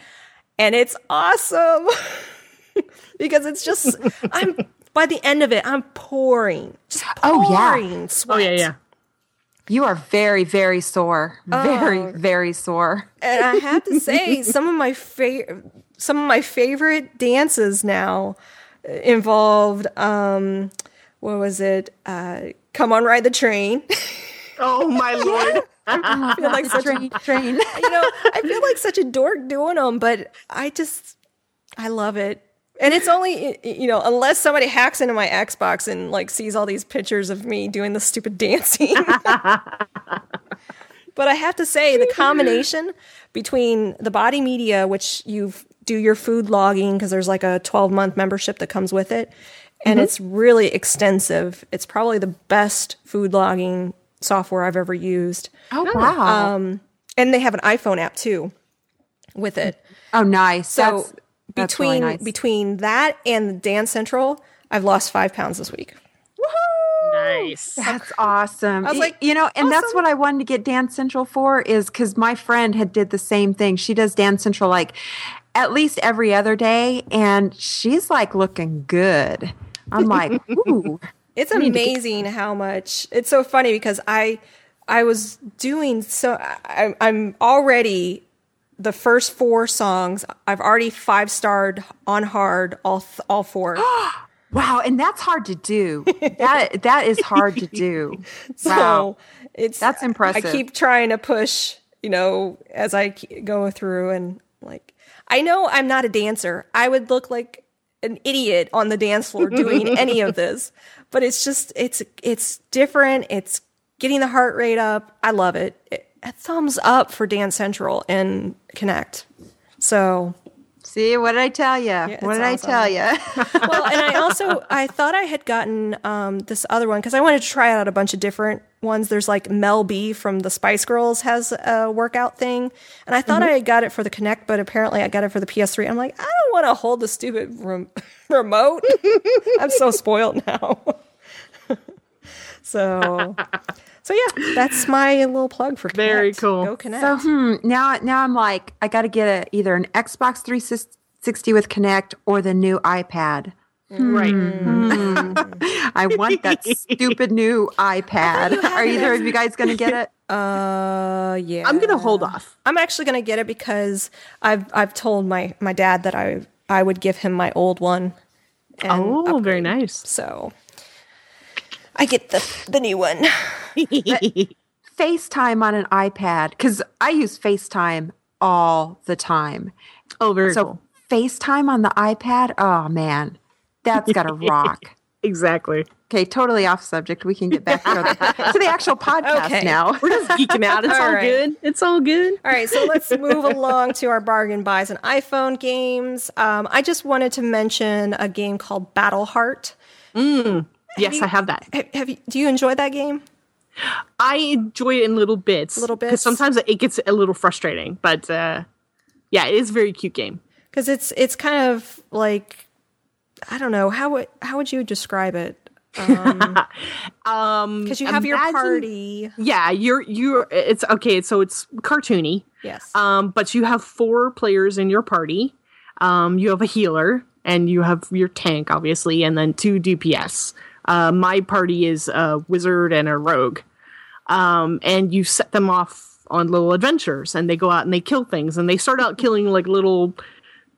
and it's awesome. because it's just I'm by the end of it I'm pouring, just Oh, yeah. sweat. oh yeah, yeah. You are very very sore. Oh. Very Oh. very sore. And I have to say, some of my favorite some of my favorite dances now involved um, what was it? Uh, Come on, ride the train. Oh my lord. I feel like such a, train, train. you know, I feel like such a dork doing them, but I just I love it. And it's only you know, unless somebody hacks into my Xbox and like sees all these pictures of me doing the stupid dancing. but I have to say the combination between the body media which you do your food logging because there's like a 12 month membership that comes with it and it's really extensive. It's probably the best food logging software I've ever used. Oh wow! Um, and they have an iPhone app too with it. oh nice. So that's, that's between really nice. between that and Dance Central, I've lost five pounds this week. Woohoo! Nice. That's awesome. I was like, you know, and that's what I wanted to get Dance Central for is because my friend had did the same thing. She does Dance Central like at least every other day, and she's like looking good. I'm like, ooh, It's amazing how much. It's so funny because I I was doing so. I, I'm already the first four songs. I've already five starred on hard all th- all four. wow, and that's hard to do. That that is hard to do. Wow, So it's That's impressive. I keep trying to push, you know, as I go through and like I know I'm not a dancer. I would look like an idiot on the dance floor doing any of this. But it's just it's it's different. It's getting the heart rate up. I love it. it a thumbs up for Dance Central and Kinect. So see what did I tell you? it's what did I tell you? well, and I also I thought I had gotten um, this other one because I wanted to try out a bunch of different ones. There's like Mel B from the Spice Girls has a workout thing, and I thought I had got it for the Kinect, but apparently I got it for the PS3. I'm like, I don't want to hold the stupid rem- remote. I'm so spoiled now. so, so yeah, that's my little plug for Kinect. Very cool. Go Kinect. So hmm, now now I'm like I got to get a, either an Xbox 360 with Connect or the new iPad. Right. I want that stupid new iPad. Are either of you guys going to get it? uh, yeah. I'm gonna hold off. I'm actually going to get it because I've I've told my my dad that I I would give him my old one. And Oh, very nice. so I get the the new one. FaceTime on an iPad because I use FaceTime all the time. Oh, very So cool. FaceTime on the iPad, oh man, that's got to rock. Exactly. Okay, totally off subject. We can get back to the, to the actual podcast Okay. now. We're just geeking out. It's All all, right. good. It's all good. All right, so let's move along to our bargain buys and iPhone games. Um, I just wanted to mention a game called Battle Heart. Yes, I have that. Have, have you, do you enjoy that game? I enjoy it in little bits. Little Because bits? sometimes it gets a little frustrating, but uh, yeah, it is a very cute game. Because it's it's kind of like I don't know how would how would you describe it? Um, Because you have your party. Yeah, you're you're. It's okay. So it's cartoony. Yes. Um, but you have four players in your party. Um, you have a healer and you have your tank, obviously, and then two DPS. Uh, my party is a wizard and a rogue. Um, and you set them off on little adventures and they go out and they kill things and they start out killing like little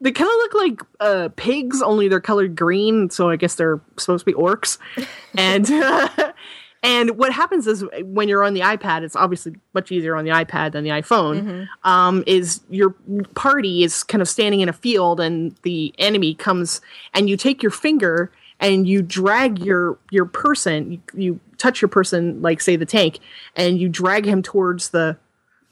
they kind of look like uh, pigs only they're colored green so i guess they're supposed to be orcs. And and what happens is when you're on the ipad it's obviously much easier on the ipad than the iphone. Um, is your party is kind of standing in a field and the enemy comes and you take your finger and you drag your your person you, you touch your person like say the tank and you drag him towards the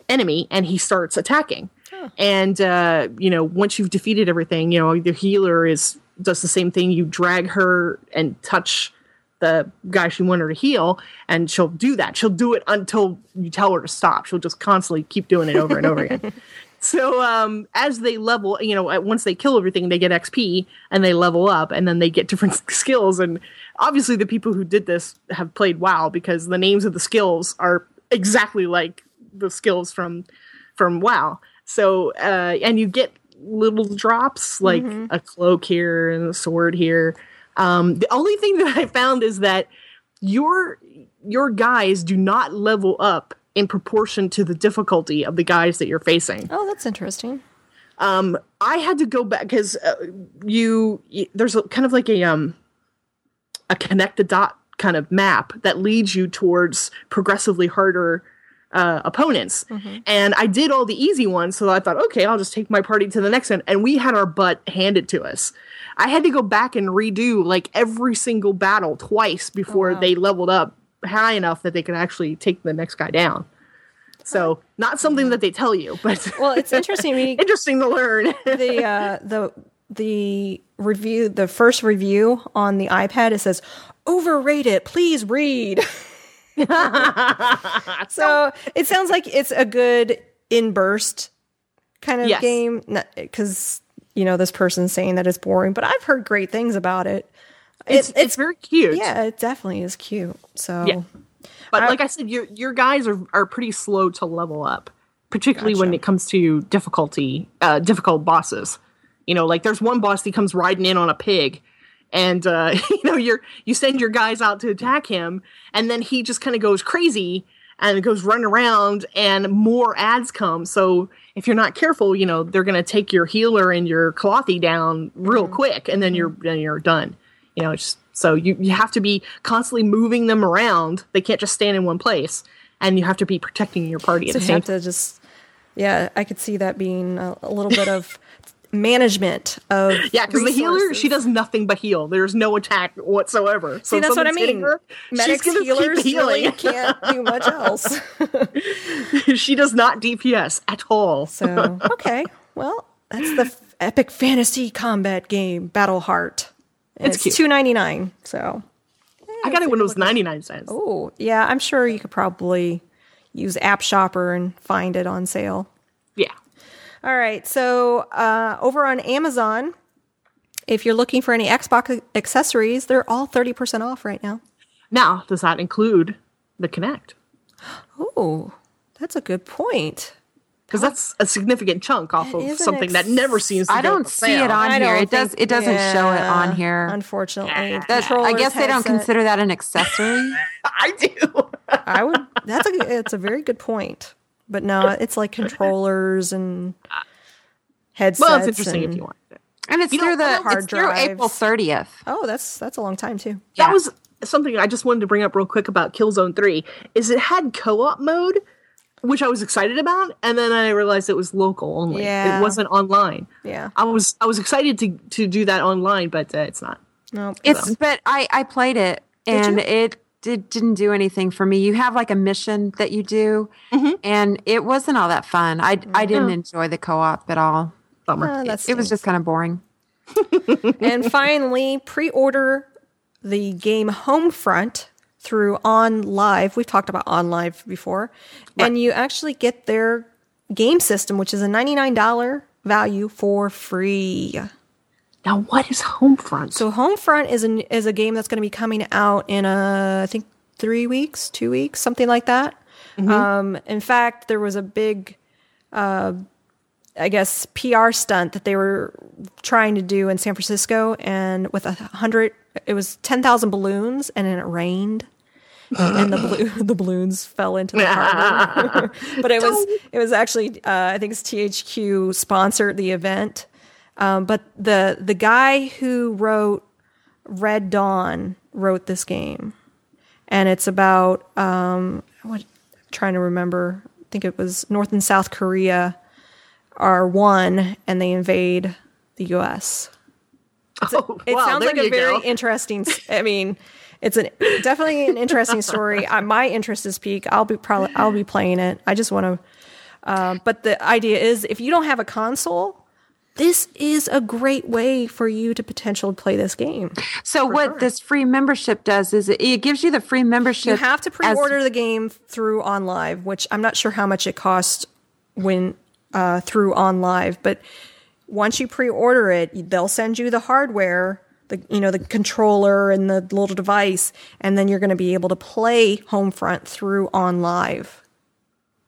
enemy and he starts attacking. And uh, you know, once you've defeated everything, you know, the healer is does the same thing. You drag her and touch the guy she wanted her to heal, and she'll do that. She'll do it until you tell her to stop. She'll just constantly keep doing it over and over again. So um, as they level, you know, once they kill everything, they get XP and they level up, and then they get different skills. And obviously, the people who did this have played WoW because the names of the skills are exactly like the skills from from WoW. So uh, and you get little drops like a cloak here and a sword here. Um, the only thing that I found is that your your guys do not level up in proportion to the difficulty of the guys that you're facing. oh, that's interesting. Um, I had to go back because uh, you, you there's a, kind of like a um a connect the dot kind of map that leads you towards progressively harder uh, opponents. And I did all the easy ones, so I thought, okay, I'll just take my party to the next one. And we had our butt handed to us. I had to go back and redo like every single battle twice before they leveled up high enough that they could actually take the next guy down. So not something that they tell you, but Well, it's interesting. We, interesting to learn. the uh, the the review, the first review on the iPad, it says overrated. Please read. so it sounds like it's a good in burst kind of Yes. game because you know this person's saying that it's boring, but I've heard great things about it. It's, It- it's very cute. yeah, it definitely is cute. So Yeah. But I- like I said, your your guys are, are pretty slow to level up, particularly when it comes to difficulty, uh, difficult bosses. You know, like there's one boss that comes riding in on a pig, and uh, you know you're you send your guys out to attack him, and then he just kind of goes crazy and goes running around, and more ads come. So if you're not careful, you know they're gonna take your healer and your clothy down real quick, and then you're then you're done. You know, it's so you, you have to be constantly moving them around. They can't just stand in one place, and you have to be protecting your party at so the you same have to just yeah, I could see that being a, a little bit of management of Yeah, because the healer she does nothing but heal. There's no attack whatsoever. So See, that's what I mean. her, Medics, healers really healing. can't do much else. she does not DPS at all. So okay, well, that's the f- epic fantasy combat game, Battle Heart. And It's It's, cute. two ninety nine. So I got it when it was 99 cents. oh yeah, I'm sure you could probably use App Shopper and find it on sale. Yeah. All right, so uh, over on Amazon, if you're looking for any Xbox accessories, they're all thirty percent off right now. Now, does that include the Kinect? Oh, that's a good point. Because that's a significant chunk off of is an something that never seems to be. I don't for see sale. it on I here. don't It does. It doesn't show it on here. Unfortunately, That- I guess they don't headset- consider that an accessory. I do. I would. That's a. It's a very good point. But no, it's like controllers and headsets. well, it's interesting and- if you want it. And it's You know, through the hard drive. it's through April thirtieth. Oh, that's that's a long time too. That was something I just wanted to bring up real quick about Killzone 3 is it had co-op mode, which I was excited about, and then I realized it was local only. Yeah. It wasn't online. Yeah. I was I was excited to to do that online, but uh, it's not. No, It's but I I played it and it did didn't do anything for me. You have like a mission that you do, Mm-hmm. and it wasn't all that fun. I I didn't enjoy the co-op at all. Bummer. Uh, that's It was just kind of boring. and finally, pre-order the game Homefront through OnLive. We've talked about OnLive before, and you actually get their game system, which is a ninety-nine dollar value for free. now what is Homefront? So Homefront is an is a game that's going to be coming out in a I think three weeks, two weeks, something like that. Um, in fact, there was a big, uh, I guess, PR stunt that they were trying to do in San Francisco, and with a hundred, it was ten thousand balloons, and then it rained. and the balloon, the balloons fell into the harbor. but it was it was actually uh, I think it's THQ sponsored the event. Um, but the the guy who wrote Red Dawn wrote this game, and it's about um, what I'm trying to remember. I think it was North and South Korea are one, and they invade the U.S. oh, It wow, sounds like a very go. interesting. I mean, it's an definitely an interesting story. Uh, my interest is peak. I'll be probably I'll be playing it. I just want to. Uh, but the idea is, if you don't have a console, this is a great way for you to potentially play this game. So what this free membership does is it, it gives you the free membership. You have to pre-order the game through OnLive, which I'm not sure how much it costs when uh, through OnLive, but once you pre-order it, they'll send you the hardware, the you know the controller and the little device, and then you're going to be able to play Homefront through OnLive.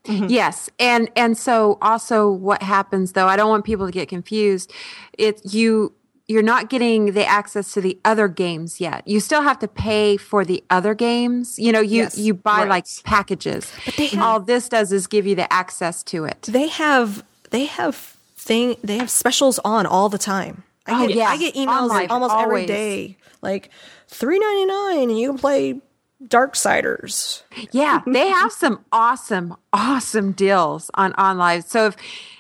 Mm-hmm. Yes, and and so also what happens though, I don't want people to get confused. It you you're not getting the access to the other games yet. You still have to pay for the other games. You know, you Yes, you buy right. like packages. But All this does is give you the access to it. They have they have thing. They have specials on all the time. I Oh, get, yeah. I get emails Online, almost every always. day, like three ninety nine, and you can play Dark Darksiders. Yeah, they have some awesome, awesome deals on OnLive. So if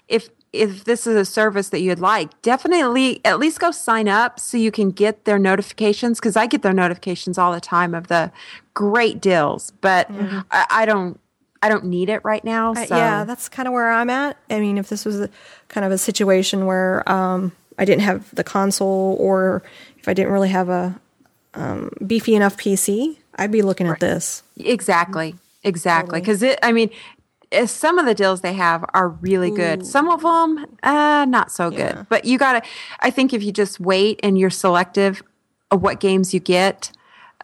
if if this is a service that you'd like, definitely at least go sign up so you can get their notifications because I get their notifications all the time of the great deals. But mm-hmm. I, I don't I don't need it right now. Uh, yeah, that's kind of where I'm at. I mean, if this was a, kind of a situation where um, I didn't have the console, or if I didn't really have a um, beefy enough PC, I'd be looking at this. Exactly. Exactly. Because it, I mean, eh, some of the deals they have are really good. Some of them, uh, not so good. But you got to, I think if you just wait and you're selective of what games you get,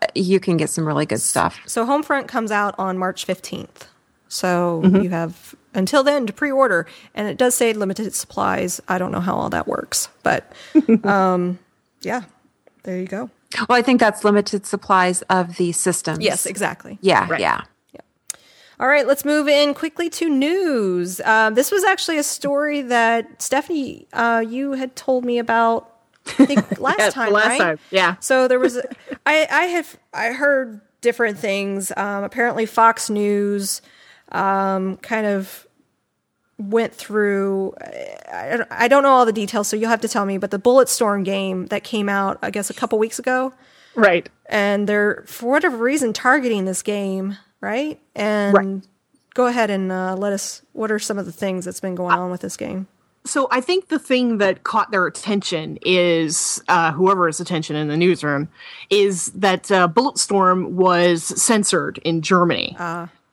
uh, you can get some really good stuff. So Homefront comes out on March 15th. So you have until then to pre-order, and it does say limited supplies. I don't know how all that works, but um, yeah, there you go. Well, I think that's limited supplies of the systems. Yes, exactly. Yeah. Yeah. All right, let's move in quickly to news. Um, this was actually a story that Stephanie, uh, you had told me about. I think last time, last right? time, yeah. So there was, I, I have, I heard different things. Um, apparently, Fox News, um, kind of went through. I, don't- I don't know all the details, so you'll have to tell me. But the Bulletstorm game that came out, I guess, a couple weeks ago Right. and they're for whatever reason targeting this game, right? And Right. go ahead and uh, let us. What are some of the things that's been going on with this game? So I think the thing that caught their attention is uh, whoever's attention in the newsroom is that uh, Bulletstorm was censored in Germany,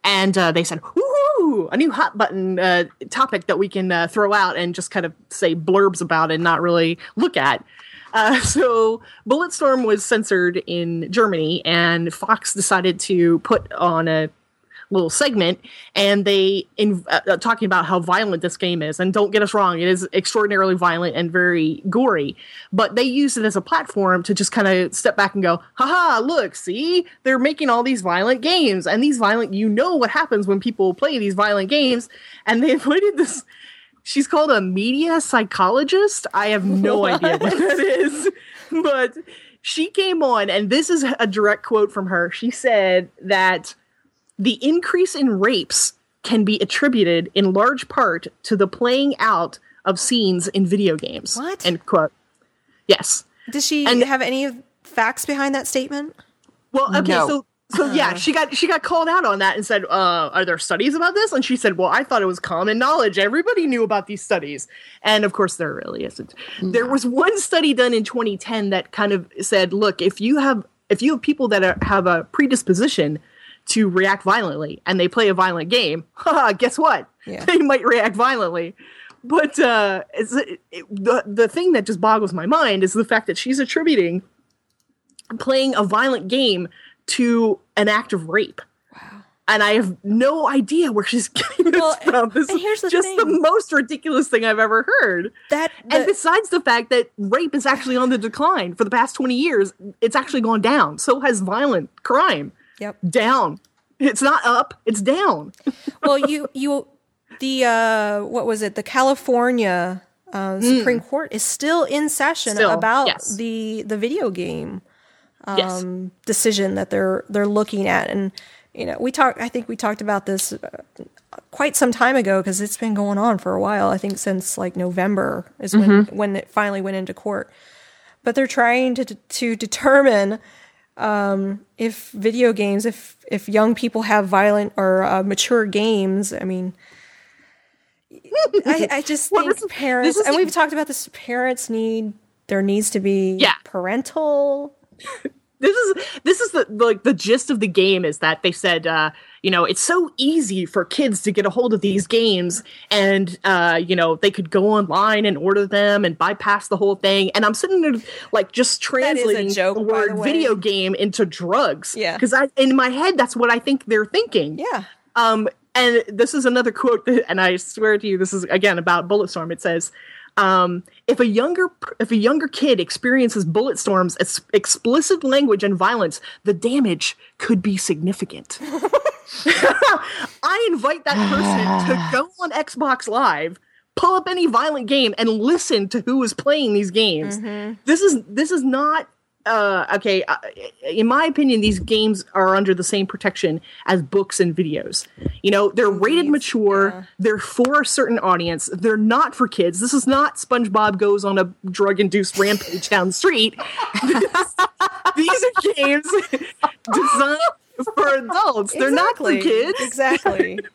and uh, they said, "Woohoo! A new hot button uh, topic that we can uh, throw out and just kind of say blurbs about and not really look at." Uh, so Bulletstorm was censored in Germany, and Fox decided to put on a little segment, and they in uh, uh, talking about how violent this game is. And don't get us wrong, it is extraordinarily violent and very gory. But they used it as a platform to just kind of step back and go, haha, look, see, they're making all these violent games, and these violent, you know what happens when people play these violent games, and they invited this. She's called a media psychologist. I have no idea what that is, but she came on, and this is a direct quote from her. She said that the increase in rapes can be attributed in large part to the playing out of scenes in video games. What? End quote. Yes. Does she And- have any facts behind that statement? Well, okay, No. so so yeah, she got she got called out on that and said, uh, "Are there studies about this?" And she said, "Well, I thought it was common knowledge. Everybody knew about these studies." And of course, there really isn't. There was one study done in 2010 that kind of said, "Look, if you have if you have people that are, have a predisposition to react violently and they play a violent game, guess what? Yeah. They might react violently." But uh, it's, it, the the thing that just boggles my mind is the fact that she's attributing playing a violent game to an act of rape. And I have no idea where she's getting this Well, from. This and is here's the just the most ridiculous thing I've ever heard. That and besides the fact that rape is actually on the decline for the past 20 years, it's actually gone down. So has violent crime. Yep. Down. It's not up, it's down. well, you you the uh, what was it? The California uh, Supreme Court is still in session Mm. Still, about yes. the the video game yes. um, decision that they're they're looking at, and you know we talked. I think we talked about this uh, quite some time ago because it's been going on for a while. I think since like November is when when it finally went into court. But they're trying to to determine um, if video games, if if young people have violent or uh, mature games. I mean. I, I just Well, think this parents, this and we've talked about this. Parents need there needs to be Yeah. parental this is this is the like the gist of the game is that they said uh you know it's so easy for kids to get a hold of these games and uh you know they could go online and order them and bypass the whole thing and i'm sitting there like just translating joke, the word the video game into drugs Yeah. because i in my head that's what i think they're thinking Yeah. um, and this is another quote, that- and I swear to you, this is again about Bulletstorm. It says, um, "If a younger if a younger kid experiences Bulletstorm's ex- explicit language and violence, the damage could be significant." I invite that person to go on Xbox Live, pull up any violent game and listen to who is playing these games. Mm-hmm. This is this is not uh, okay. Uh, in my opinion, these games are under the same protection as books and videos. You know, they're rated mature. They're for a certain audience. They're not for kids. This is not SpongeBob goes on a drug-induced rampage down the street. these are games designed for adults. They're not for kids. Exactly.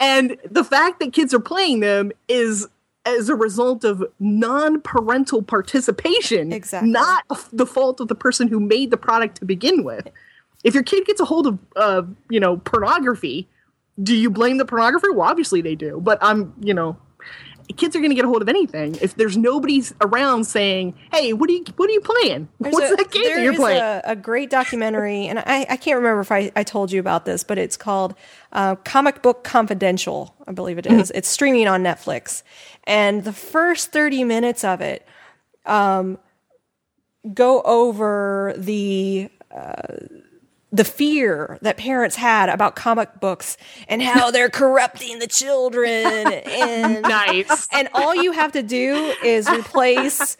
And the fact that kids are playing them is as a result of non-parental participation, Exactly. not the fault of the person who made the product to begin with. If your kid gets a hold of, uh, you know, pornography, do you blame the pornography? Well, obviously they do, but I'm, you know, kids are going to get a hold of anything if there's nobody around saying, "Hey, what are you, what are you playing? There's What's a, that game that you're playing?" A, a great documentary, and I, I can't remember if I, I told you about this, but it's called uh, Comic Book Confidential, I believe it is. It's streaming on Netflix. And the first 30 minutes of it um, go over the. Uh, the fear that parents had about comic books and how they're corrupting the children and nice. and all you have to do is replace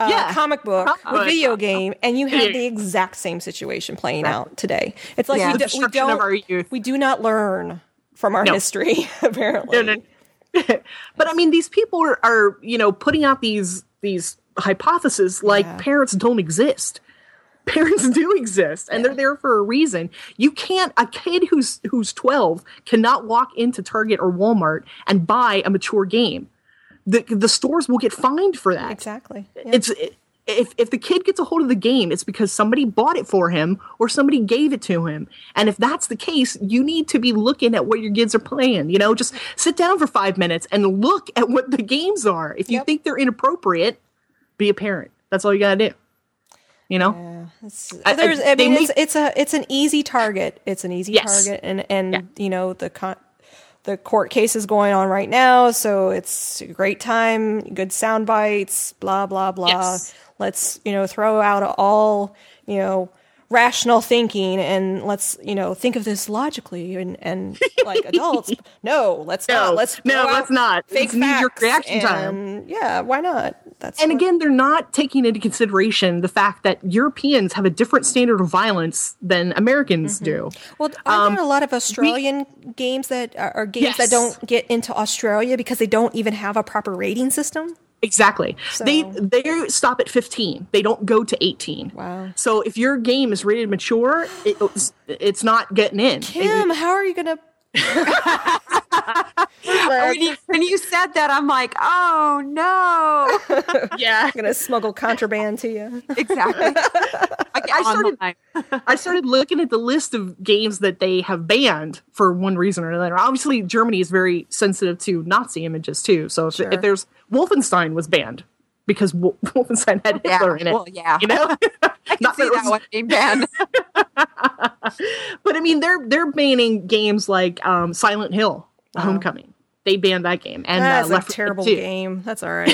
a Yeah. comic book with video game, and you have the exact same situation playing out today. It's like Yeah. we, do, we don't of our youth. we do not learn from our No. history. Apparently, No, no. but I mean, these people are, are, you know, putting out these these hypotheses like Yeah. parents don't exist. Parents do exist, and they're there for a reason. You can't. A kid who's who's twelve cannot walk into Target or Walmart and buy a mature game. The the stores will get fined for that. exactly. Yeah. It's if if the kid gets a hold of the game, it's because somebody bought it for him or somebody gave it to him. And if that's the case, you need to be looking at what your kids are playing. You know, just sit down for five minutes and look at what the games are. If you Yep. think they're inappropriate, be a parent. That's all you gotta do. You know, I- I- There's, I, mean, make- it's, it's a it's an easy target. It's an easy Yes. target, and and Yeah. you know the con- the court case is going on right now, so it's a great time. Good sound bites, blah blah blah. Yes. Let's you know throw out all you know rational thinking and let's you know think of this logically and and like adults. No, let's No, not. Let's no, let's not. Fake It's facts reaction time. Yeah, why not? That's and what- again, they're not taking into consideration the fact that Europeans have a different standard of violence than Americans Mm-hmm. do. Well, are there a lot of Australian games that are, are games that Um, don't get into Australia because they don't even have a proper rating system? Exactly. They So- they stop at 15. They don't go to 18. Wow. So if your game is rated mature, it, it's, it's not getting in. Kim, how are you gonna? When, you, when you said that, I'm like, oh no. yeah. I'm gonna smuggle contraband to you? exactly. I, I started- I started looking at the list of games that they have banned for one reason or another. Obviously, Germany is very sensitive to Nazi images too. So if, Sure. if there's Wolfenstein was banned because Wo- Wolfenstein had Yeah, Hitler in it. well, yeah. You know, I can Not see that it that was- one being banned. but I mean, they're they're banning games like um, Silent Hill, Homecoming. They banned that game, and That's uh, a Left 4 Dead terrible 2. game. That's all right.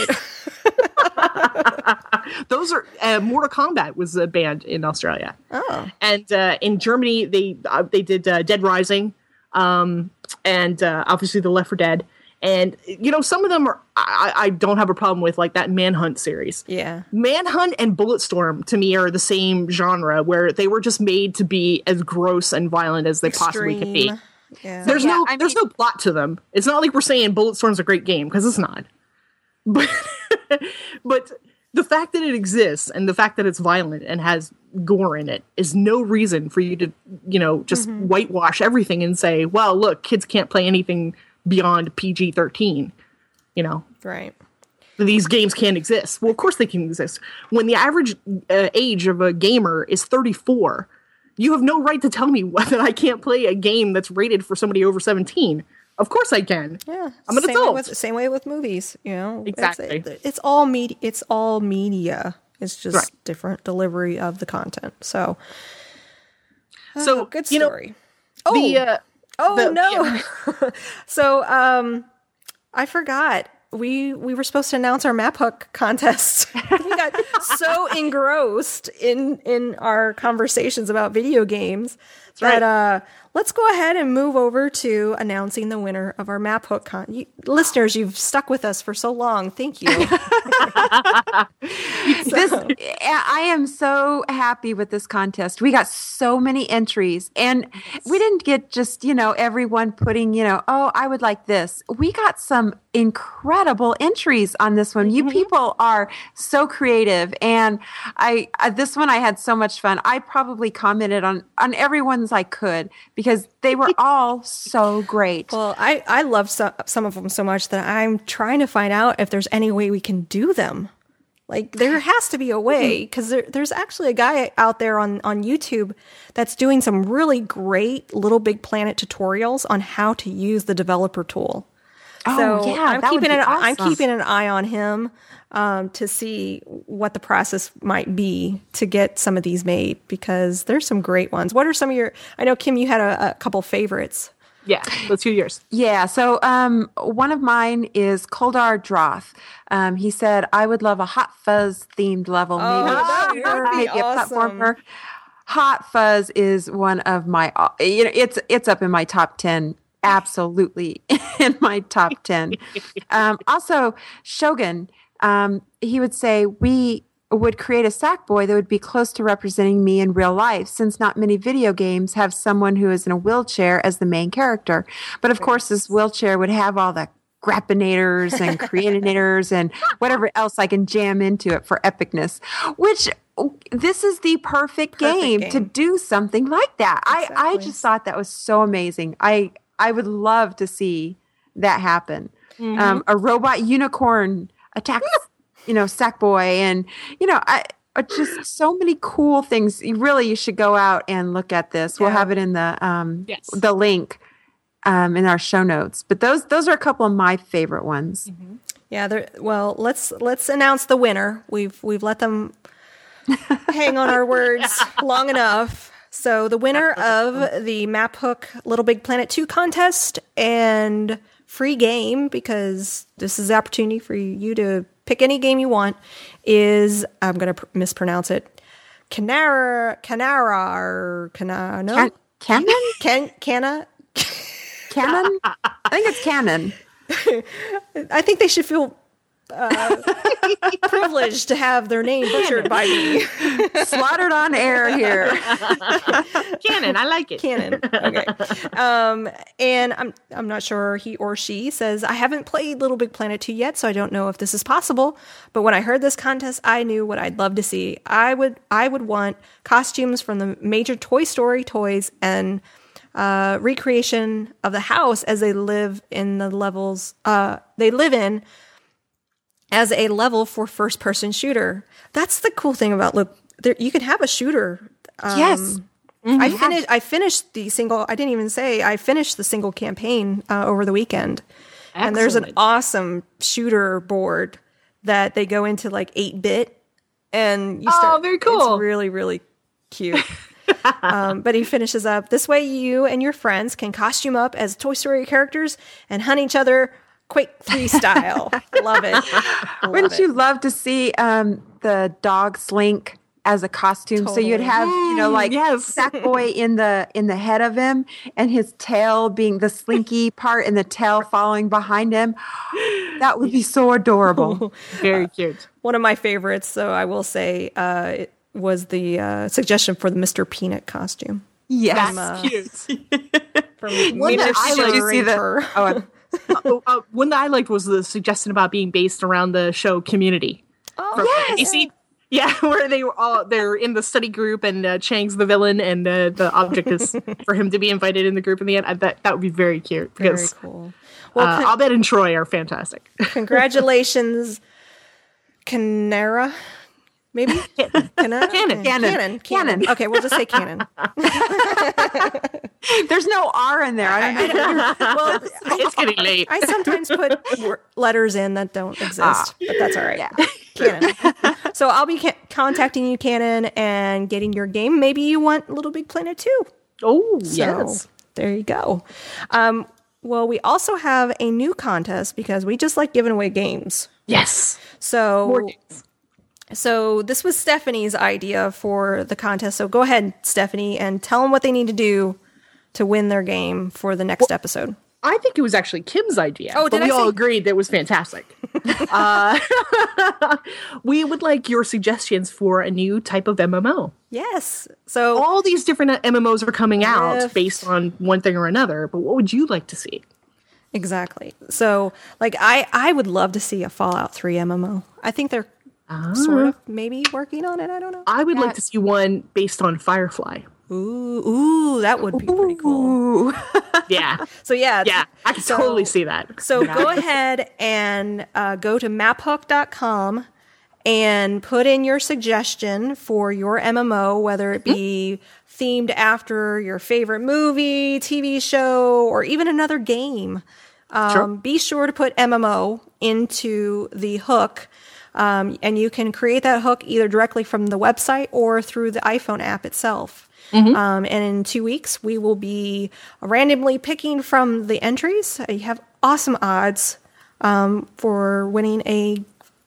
Those are uh, Mortal Kombat was uh, banned in Australia. oh, and uh, in Germany they uh, they did uh, Dead Rising, um, and uh, obviously the Left 4 Dead, and you know some of them are I, I don't have a problem with like that Manhunt series. yeah. Manhunt and Bulletstorm to me are the same genre where they were just made to be as gross and violent as they possibly could be. Yeah. There's Yeah, no I there's mean- no plot to them. It's not like we're saying Bulletstorm's a great game because it's not. But but the fact that it exists and the fact that it's violent and has gore in it is no reason for you to you know just Mm-hmm. whitewash everything and say, well, look, kids can't play anything beyond PG thirteen. You know, right. these games can't exist. Well, of course they can exist. When the average uh, age of a gamer is 34, you have no right to tell me that I can't play a game that's rated for somebody over 17. Of course I can. Yeah, I'm an same adult. Way with, same way with movies, you know. It's- Exactly. it- It's, all media. It's all media. It's just Right. different delivery of the content. So, So, oh, good you know, story. oh, The, uh, oh the- no. so, um, I forgot. We we were supposed to announce our MapHook contest. we got so engrossed in in our conversations about video games that right. uh let's go ahead and move over to announcing the winner of our MapHook con. You, listeners, you've stuck with us for so long. Thank you. this I am so happy with this contest. We got so many entries and we didn't get just, you know, everyone putting, you know, oh, I would like this. We got some incredible entries on this one. You mm-hmm. people are so creative and I, I this one I had so much fun. I probably commented on on everyone's I could because they were all so great. well, I I love some some of them so much that I'm trying to find out if there's any way we can do them. Like there has to be a way mm-hmm. because there, there's actually a guy out there on on YouTube that's doing some really great Little Big Planet tutorials on how to use the developer tool. Oh, so yeah, I'm keeping be an I'm keeping an eye on him um, to see what the process might be to get some of these made because there's some great ones. What are some of your? I know Kim, you had a, a couple favorites. Yeah, let's hear yours. Yeah. So um, one of mine is Koldar Droth. Um, he said, I would love a Hot Fuzz themed level, maybe, Oh, that a would be maybe a platformer. Hot Fuzz is one of my, you know, it's it's up in my top ten. Absolutely in my top ten. um, also, Shogun. Um, he would say we would create a sack boy that would be close to representing me in real life, since not many video games have someone who is in a wheelchair as the main character. But of course, this wheelchair would have all the grappinators and creatinators and whatever else I can jam into it for epicness, which this is the perfect, game, to do something like that. I, I just thought that was so amazing. I, I would love to see that happen. Um, a robot unicorn attacks, you know, Sackboy, and you know, I uh, just so many cool things. You really, you should go out and look at this. We'll have it in the um, Yes. the link um, in our show notes. But those those are a couple of my favorite ones. Yeah, there, well, let's let's announce the winner. We've we've let them hang on our words long enough. So the winner of the MapHook Little Big Planet 2 contest and free game because this is the opportunity for you to pick any game you want is I'm going to pr- mispronounce it. Canara Canara or Cana no Can- Canon, Can Cana canon. I think it's canon. I think they should feel uh, privileged to have their name butchered by me. Slaughtered on air here. Canon, I like it. Canon. Okay. Um, and I'm I'm not sure he or she says I haven't played Little Big Planet 2 yet, so I don't know if this is possible. But when I heard this contest, I knew what I'd love to see. I would I would want costumes from the major Toy Story toys and uh, recreation of the house as they live in the levels uh, they live in as a level for first person shooter. That's the cool thing about look. There, you can have a shooter. Um, yes. I finished. I finished the single. I didn't even say I finished the single campaign uh, over the weekend. And there's an awesome shooter board that they go into like eight bit, and you Oh, start. very cool. It's really really cute. um, but he finishes up this way: you and your friends can costume up as Toy Story characters and hunt each other Quake Three style. Love it. Love Wouldn't it. you love to see um, the dog slink as a costume? So you'd have, you know, like yes. Sackboy in the in the head of him, and his tail being the slinky part, and the tail following behind him. That would be so adorable. Very cute. one of my favorites, so I will say, uh, it was the uh, suggestion for the Mr. Peanut costume. Yes. That's cute. From One that I like- Did you see the? Oh, oh, uh, one that I liked was the suggestion about being based around the show Community. Oh, yes. AC Yeah, where they were all they're in the study group and uh, Chang's the villain and uh, the object is for him to be invited in the group in the end. I, that that would be very cute very cool. Well, uh, con- Abed and Troy are fantastic. congratulations, Canara. Maybe Canna? Canon. Cannon. Canon. Cannon. Okay, we'll just say Cannon. there's no R in there. I don't know. well, it's getting late. I sometimes put letters in that don't exist, Ah. but that's all right. Cannon. so I'll be ca- contacting you, Cannon, and getting your game. Maybe you want Little Big Planet too. oh So yes, there you go. Um, well, we also have a new contest because we just like giving away games. yes. So More games. So this was Stephanie's idea for the contest. So go ahead, Stephanie, and tell them what they need to do to win their game for the next episode. I think it was actually Kim's idea. Oh, but did we I all say- agreed that it was fantastic. uh, we would like your suggestions for a new type of MMO. Yes. So All these different MMOs are coming out based on one thing or another, but what would you like to see? Exactly. So, like, I I would love to see a Fallout Three MMO. I think they're sort of maybe working on it. I don't know. I would like to see one based on Firefly. Ooh, ooh, that would be pretty cool. Yeah, So yeah, yeah, I can so- totally see that. So go ahead and uh, go to maphook.com and put in your suggestion for your MMO, whether it be themed after your favorite movie, TV show, or even another game. Um, Sure. Be sure to put MMO into the hook. Um, and you can create that hook either directly from the website or through the iPhone app itself. Um, and in two weeks, we will be randomly picking from the entries. Uh, You have awesome odds um, for winning a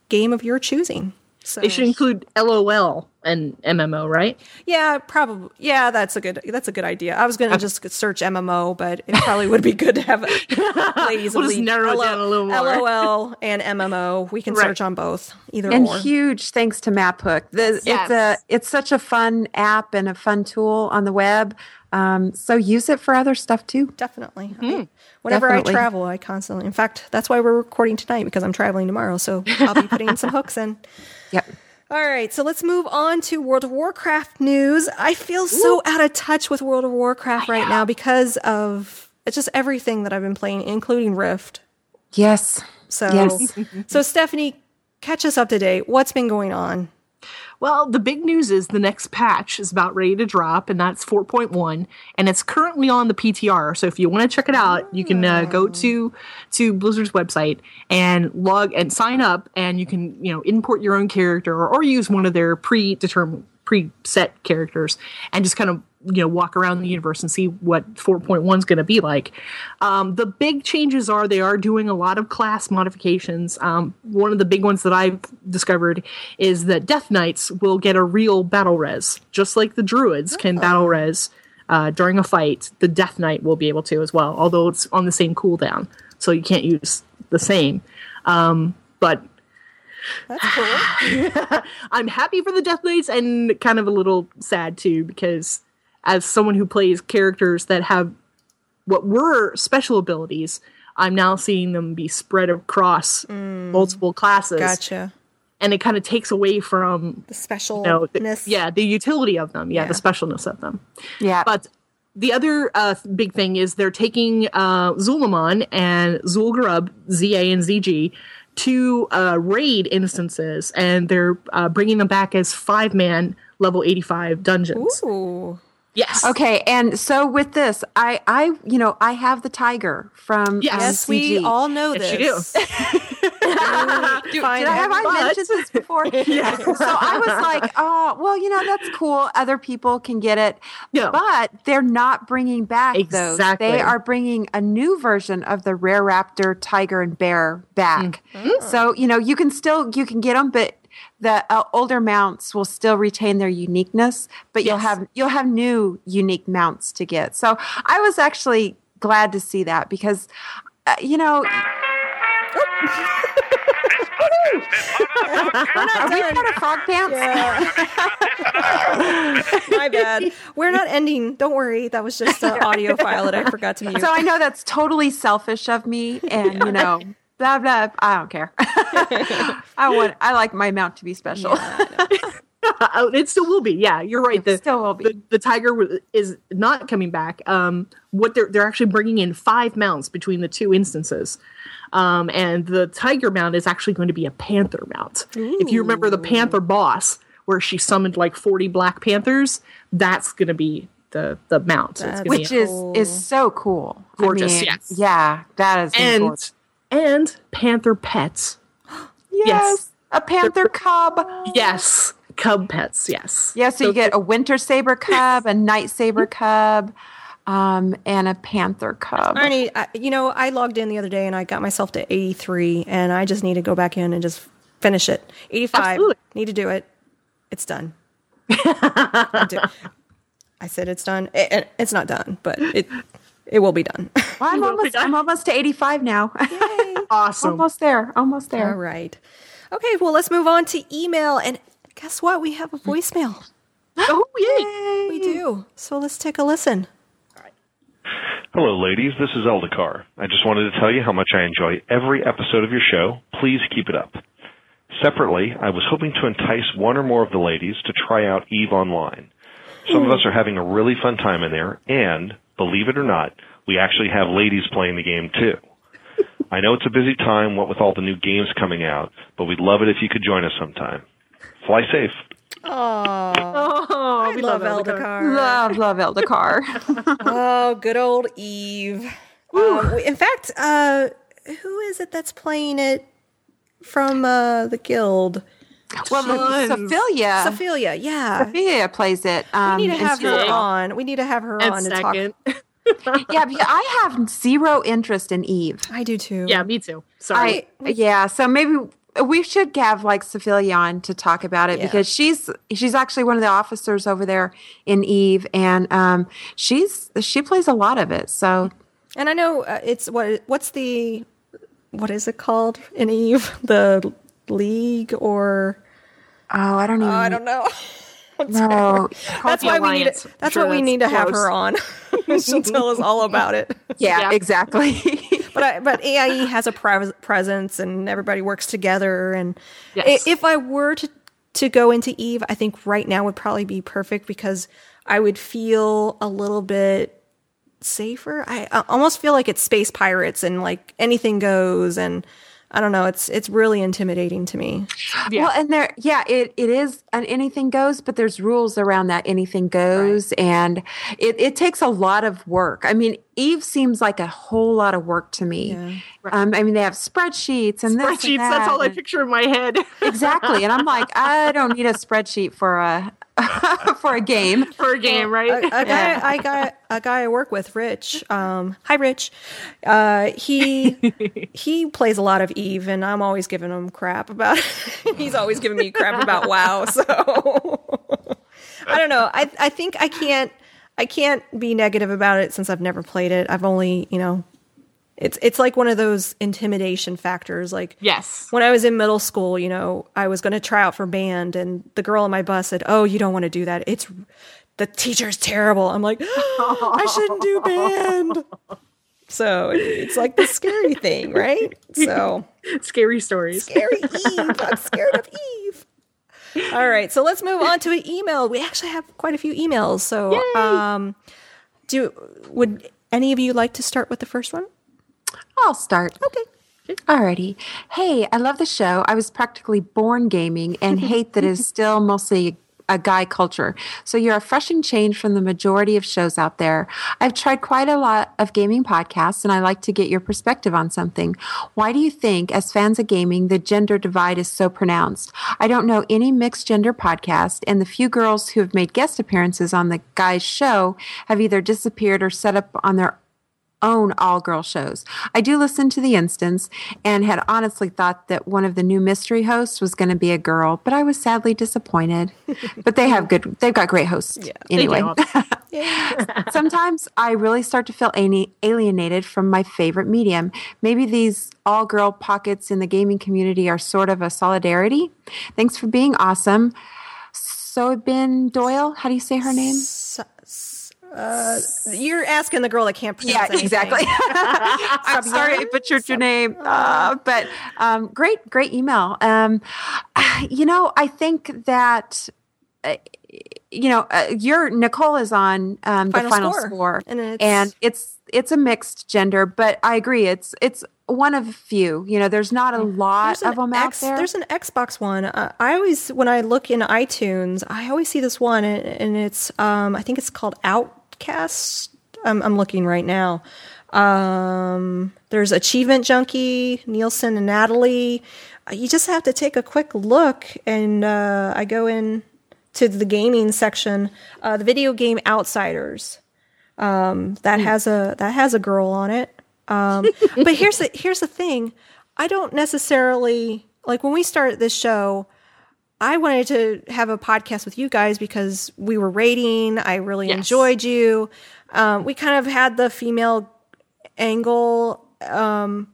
game of your choosing. So It should include LOL and MMO, right? yeah, probably yeah, that's a good that's a good idea. I was gonna just search MMO, but it probably would be good to have ladies We'll just elite narrow it down a little more. LOL and MMO. We can Right. search on both, either and or. huge thanks to MapHook. The, It's a it's such a fun app and a fun tool on the web. Um, so use it for other stuff too. Definitely. Hmm. I- whenever Definitely. I travel, I constantly. In fact, that's why we're recording tonight because I'm traveling tomorrow. So I'll be putting some hooks in. Yep. All right, so let's move on to World of Warcraft news. I feel so out of touch with World of Warcraft right now because of it's just everything that I've been playing, including Rift. Yes. So, Yes. so Stephanie, catch us up to date. What's been going on? Well, the big news is the next patch is about ready to drop, and that's 4.1, and it's currently on the PTR. So if you want to check it out, you can uh, go to to Blizzard's website and log and sign up, and you can you know import your own character or, or use one of their predetermined preset characters, and just kind of you know walk around the universe and see what 4.1 is going to be like. Um, the big changes are they are doing a lot of class modifications. Um, one of the big ones that I've discovered is that Death Knights will get a real battle res, just like the Druids can battle res uh, during a fight. The Death Knight will be able to as well, although it's on the same cooldown, so you can't use the same. Um, but That's cool. I'm happy for the Death Knights and kind of a little sad too because as someone who plays characters that have what were special abilities, I'm now seeing them be spread across multiple classes, gotcha. and it kind of takes away from The specialness. you know, the, yeah the utility of them, yeah, the specialness of them. Yeah. But the other uh, big thing is they're taking uh, Zul'Aman and Zul'Gurub, ZA and ZG, to uh, raid instances, and they're uh, bringing them back as five man level 85 dungeons. Ooh. Yes. Okay, and so with this, I, I, you know, I have the tiger from Yes. um, we all know Yes, you this. do. Did, did I have I mentioned this before? yeah. So I was like, oh, well, you know, that's cool. Other people can get it, Yeah. but they're not bringing back those. They are bringing a new version of the rare raptor, tiger, and bear back. Mm-hmm. So you know, you can still you can get them, but the uh, older mounts will still retain their uniqueness. But you'll have you'll have new unique mounts to get. So I was actually glad to see that because. Uh, you know, are we part of Frog Pants? My bad. We're not ending. Don't worry. That was just an audio file that I forgot to mute. So I know that's totally selfish of me, and you know, blah blah. I don't care. I want. I like my mount to be special. Oh, it still will be. Yeah, you're right. The, still will be. The, the tiger is not coming back. Um, what they're they're actually bringing in five mounts between the two instances. Um, and the tiger mount is actually going to be a panther mount. If you remember the panther boss, where she summoned like 40 black panthers, that's going to be the the mount. Which is is so cool. I Gorgeous, mean, yes. Yeah, that is and gorgeous. And panther pets. Yes, a panther cub. Yes, cub pets. Yes. Yeah, so you get a winter saber cub, a night saber cub, um, and a panther cub. Arnie, I, you know, I logged in the other day and I got myself to 83, and I just need to go back in and just finish it. 85. Absolutely. Need to do it. It's done. I, do- I said it's done. It, it- it's not done, but it it will be done. Well, I'm will be almost done. I'm almost to 85 now. Awesome. almost there. Almost there. All right. Okay, well, let's move on to email. And guess what? We have a voicemail. Oh, yay. We do. So let's take a listen. Hello, ladies. This is Eldakar. I just wanted to tell you how much I enjoy every episode of your show. Please keep it up. Separately, I was hoping to entice one or more of the ladies to try out Eve Online. Some of hmm. us are having a really fun time in there, and, believe it or not, we actually have ladies playing the game too. I know it's a busy time, what with all the new games coming out, but we'd love it if you could join us sometime. Fly safe. Oh, I we love Eldakar. Eldakar. Love, love Eldakar. Oh, good old Eve. Um, in fact, uh, who is it that's playing it from uh, the guild? Well, Tons. Sophia. Sophia, yeah. Sophia plays it. Um, We need to have her Seattle. on. We need to have her And on to talk. Yeah, I have zero interest in Eve. I do too. yeah, me too. Sorry. I yeah, so maybe we should have like Sophia on to talk about it Yeah. because she's she's actually one of the officers over there in Eve, and um, she's she plays a lot of it. So And I know uh, it's what what's the what is it called in Eve? The league or oh, I don't uh, even. I don't know. know. That's the why we need Alliance. it. That's Sure, what we that's need to have her on. She'll tell us all about it. Yeah, Yeah. exactly. But I, but AIE has a pre- presence and everybody works together. And Yes. if I were to to go into Eve, I think right now would probably be perfect because I would feel a little bit safer. I, I almost feel like it's space pirates and like anything goes and. I don't know. It's it's really intimidating to me. Yeah. Well, and there, yeah, it, it is an anything goes, but there's rules around that anything goes, and it, it takes a lot of work. I mean, Eve seems like a whole lot of work to me. Um, I mean, they have spreadsheets and this and Spreadsheets, that's all I picture in my head. exactly. And I'm like, I don't need a spreadsheet for a for a game. For a game, right? a, a guy I got a guy I work with, Rich. Um, hi, Rich. Uh, he he plays a lot of Eve, and I'm always giving him crap about. he's always giving me crap about WoW. So I don't know. I I think I can't I can't be negative about it since I've never played it. I've only you know. It's it's like one of those intimidation factors. Like yes. when I was in middle school, you know, I was going to try out for band, and the girl on my bus said, "Oh, you don't want to do that. It's the teacher's terrible." I'm like, I shouldn't do band. So it's like the scary thing, right? So Scary stories. scary Eve. I'm scared of Eve. All right, so let's move on to an email. We actually have quite a few emails. So, um, do would any of you like to start with the first one? I'll start. Okay. Alrighty. Hey, I love the show. I was practically born gaming and hate that it's still mostly a guy culture. So you're a refreshing change from the majority of shows out there. I've tried quite a lot of gaming podcasts and I like to get your perspective on something. Why do you think, as fans of gaming, the gender divide is so pronounced? I don't know any mixed gender podcast, and the few girls who have made guest appearances on the guys' show have either disappeared or set up on their own all girl shows. I do listen to The Instance and had honestly thought that one of the new mystery hosts was going to be a girl, but I was sadly disappointed. but they have good, they've got great hosts yeah, anyway. Sometimes I really start to feel alienated from my favorite medium. Maybe these all girl pockets in the gaming community are sort of a solidarity. Thanks for being awesome. So, Ben Doyle, how do you say her name? You're asking the girl that can't pronounce Yeah, anything. exactly. I'm sorry I butchered your name, uh, but um, great, great email. Um, you know, I think that. Uh, you know, uh, your Nicole is on um, Final the final Score. score, And it's- and it's it's a mixed gender, but I agree, it's it's one of a few. You know, there's not a lot of them out there. There's an Xbox one. Uh, I always, when I look in iTunes, I always see this one, and, and it's, um, I think it's called Outcast. I'm, I'm looking right now. Um, there's Achievement Junkie, Nielsen and Natalie. Uh, You just have to take a quick look, and uh, I go in to the gaming section, uh, the video game Outsiders. Um, that has a that has a girl on it. Um, but here's the here's the thing. I don't necessarily like when we started this show. I wanted to have a podcast with you guys because we were rating. I really Yes. enjoyed you. Um, we kind of had the female angle, um,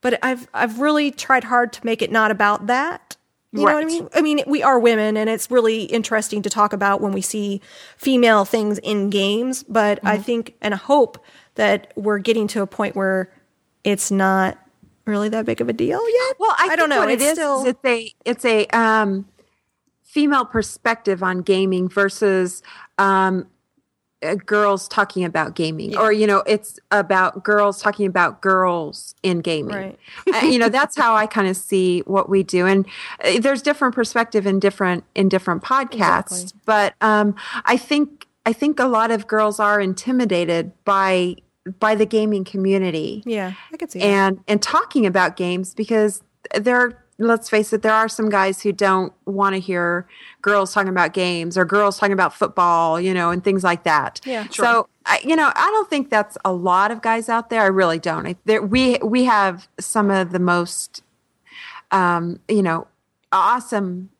but I've I've really tried hard to make it not about that. You know what I mean? I mean, we are women, and it's really interesting to talk about when we see female things in games. But I Mm-hmm. think and I hope that we're getting to a point where it's not really that big of a deal yet. Well, I, don't think know. What it it's still is it's a it's a um, female perspective on gaming versus um, uh, girls talking about gaming, or you know, it's about girls talking about girls in gaming. Right. Uh, you know, that's how I kind of see what we do, and uh, there's different perspective in different in different podcasts. Exactly. But um, I think I think a lot of girls are intimidated by by the gaming community yeah, I could see that. and and talking about games because there let's face it there are some guys who don't want to hear girls talking about games or girls talking about football you know and things like that Yeah. so I, you know i don't think that's a lot of guys out there i really don't I, there, we we have some of the most um you know awesome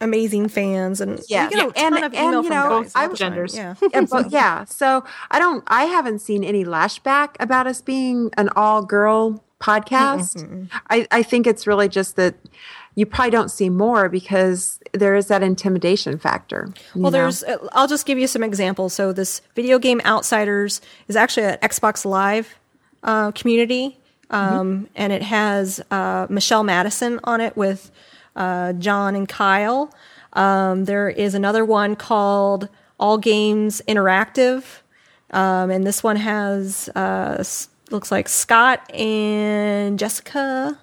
amazing fans and Yeah. we get a Yeah. And- ton of and, you know, guys all I- the genders. Yeah. yeah, but yeah. So I don't. I haven't seen any lashback about us being an all girl podcast. I, I think it's really just that you probably don't see more because there is that intimidation factor. Well, know? there's. uh, I'll just give you some examples. So this video game outsiders is actually an Xbox Live uh, community, um, and it has uh, Michelle Madison on it with uh, John and Kyle. Um, there is another one called All Games Interactive, um, and this one has uh, looks like Scott and Jessica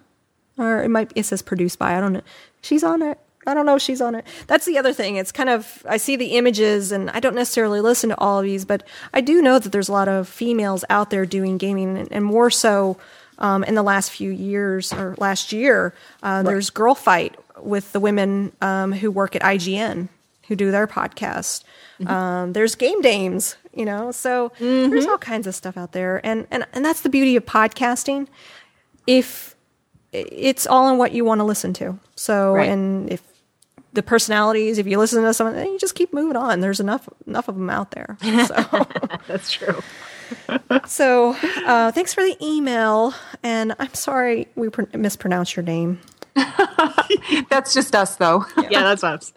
or it might it says produced by i don't know. She's on it. I don't know if she's on it. That's the other thing. It's kind of i see the images and i don't necessarily listen to all of these but i do know that there's a lot of females out there doing gaming and, and more so um, in the last few years or last year uh, there's girl fight with the women um, who work at ign who do their podcast um, there's game dames you know so there's all kinds of stuff out there and, and and that's the beauty of podcasting if it's all in what you want to listen to. So, Right. and if the personalities, if you listen to someone, then you just keep moving on. There's enough enough of them out there. So, That's true. so uh, thanks for the email, and I'm sorry we pr- mispronounced your name. that's just us though. Yeah, that's us.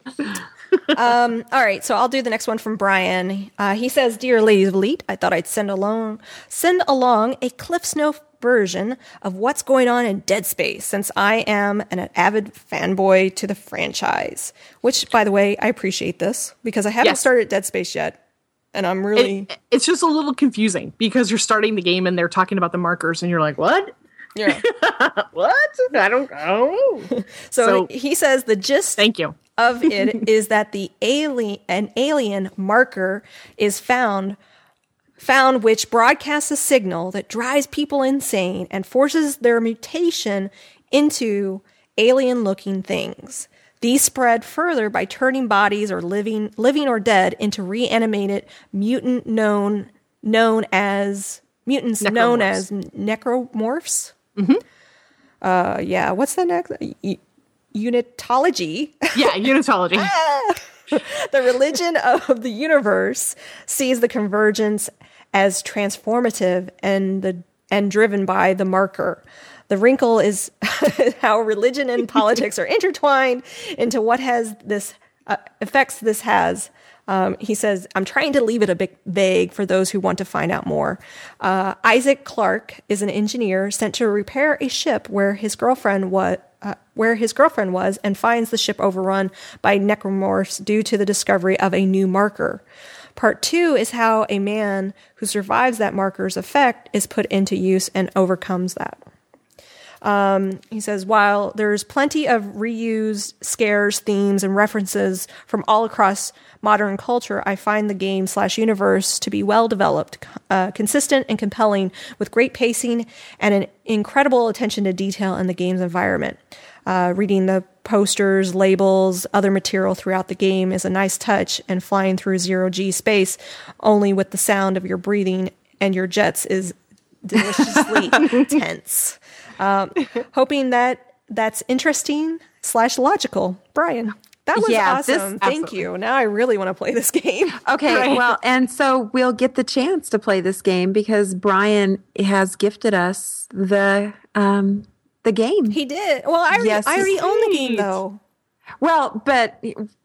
All right, so I'll do the next one from Brian. Uh, he says, "Dear ladies of Elite, I thought I'd send along send along a Cliff Note version of what's going on in Dead Space, since I am an avid fanboy to the franchise. Which, by the way, I appreciate this because I haven't Yes. started Dead Space yet, and I'm really It, it's just a little confusing because you're starting the game and they're talking about the markers and you're like, what? Yeah. What? I don't, I don't know. So, So- he says the gist Thank you. of it is that the alien an alien marker is found found which broadcasts a signal that drives people insane and forces their mutation into alien looking things. These spread further by turning bodies or living living or dead into reanimated mutant known known as mutants known as necromorphs. Uh, yeah, what's the next? U- unitology. Yeah, unitology. the religion of the universe sees the convergence as transformative and the and driven by the marker. The wrinkle is how religion and politics are intertwined into what has this uh, effects this has. Um, he says, "I'm trying to leave it a bit vague for those who want to find out more." Uh, Isaac Clarke is an engineer sent to repair a ship where his girlfriend was. Uh, where his girlfriend was, and finds the ship overrun by necromorphs due to the discovery of a new marker. Part two is how a man who survives that marker's effect is put into use and overcomes that. He says, while there's plenty of reused scares, themes, and references from all across modern culture, I find the game slash universe to be well developed, uh, consistent, and compelling, with great pacing and an incredible attention to detail in the game's environment. Uh, reading the posters, labels, other material throughout the game is a nice touch, and flying through zero G space only with the sound of your breathing and your jets is deliciously tense. Um, hoping that that's interesting slash logical. Brian, That was Yeah, this- awesome. Thank you. Now I really want to play this game. Okay, Right. well, and so we'll get the chance to play this game because Brian has gifted us the um the game. He did. Well, I Yes, I already own the game though. Well, but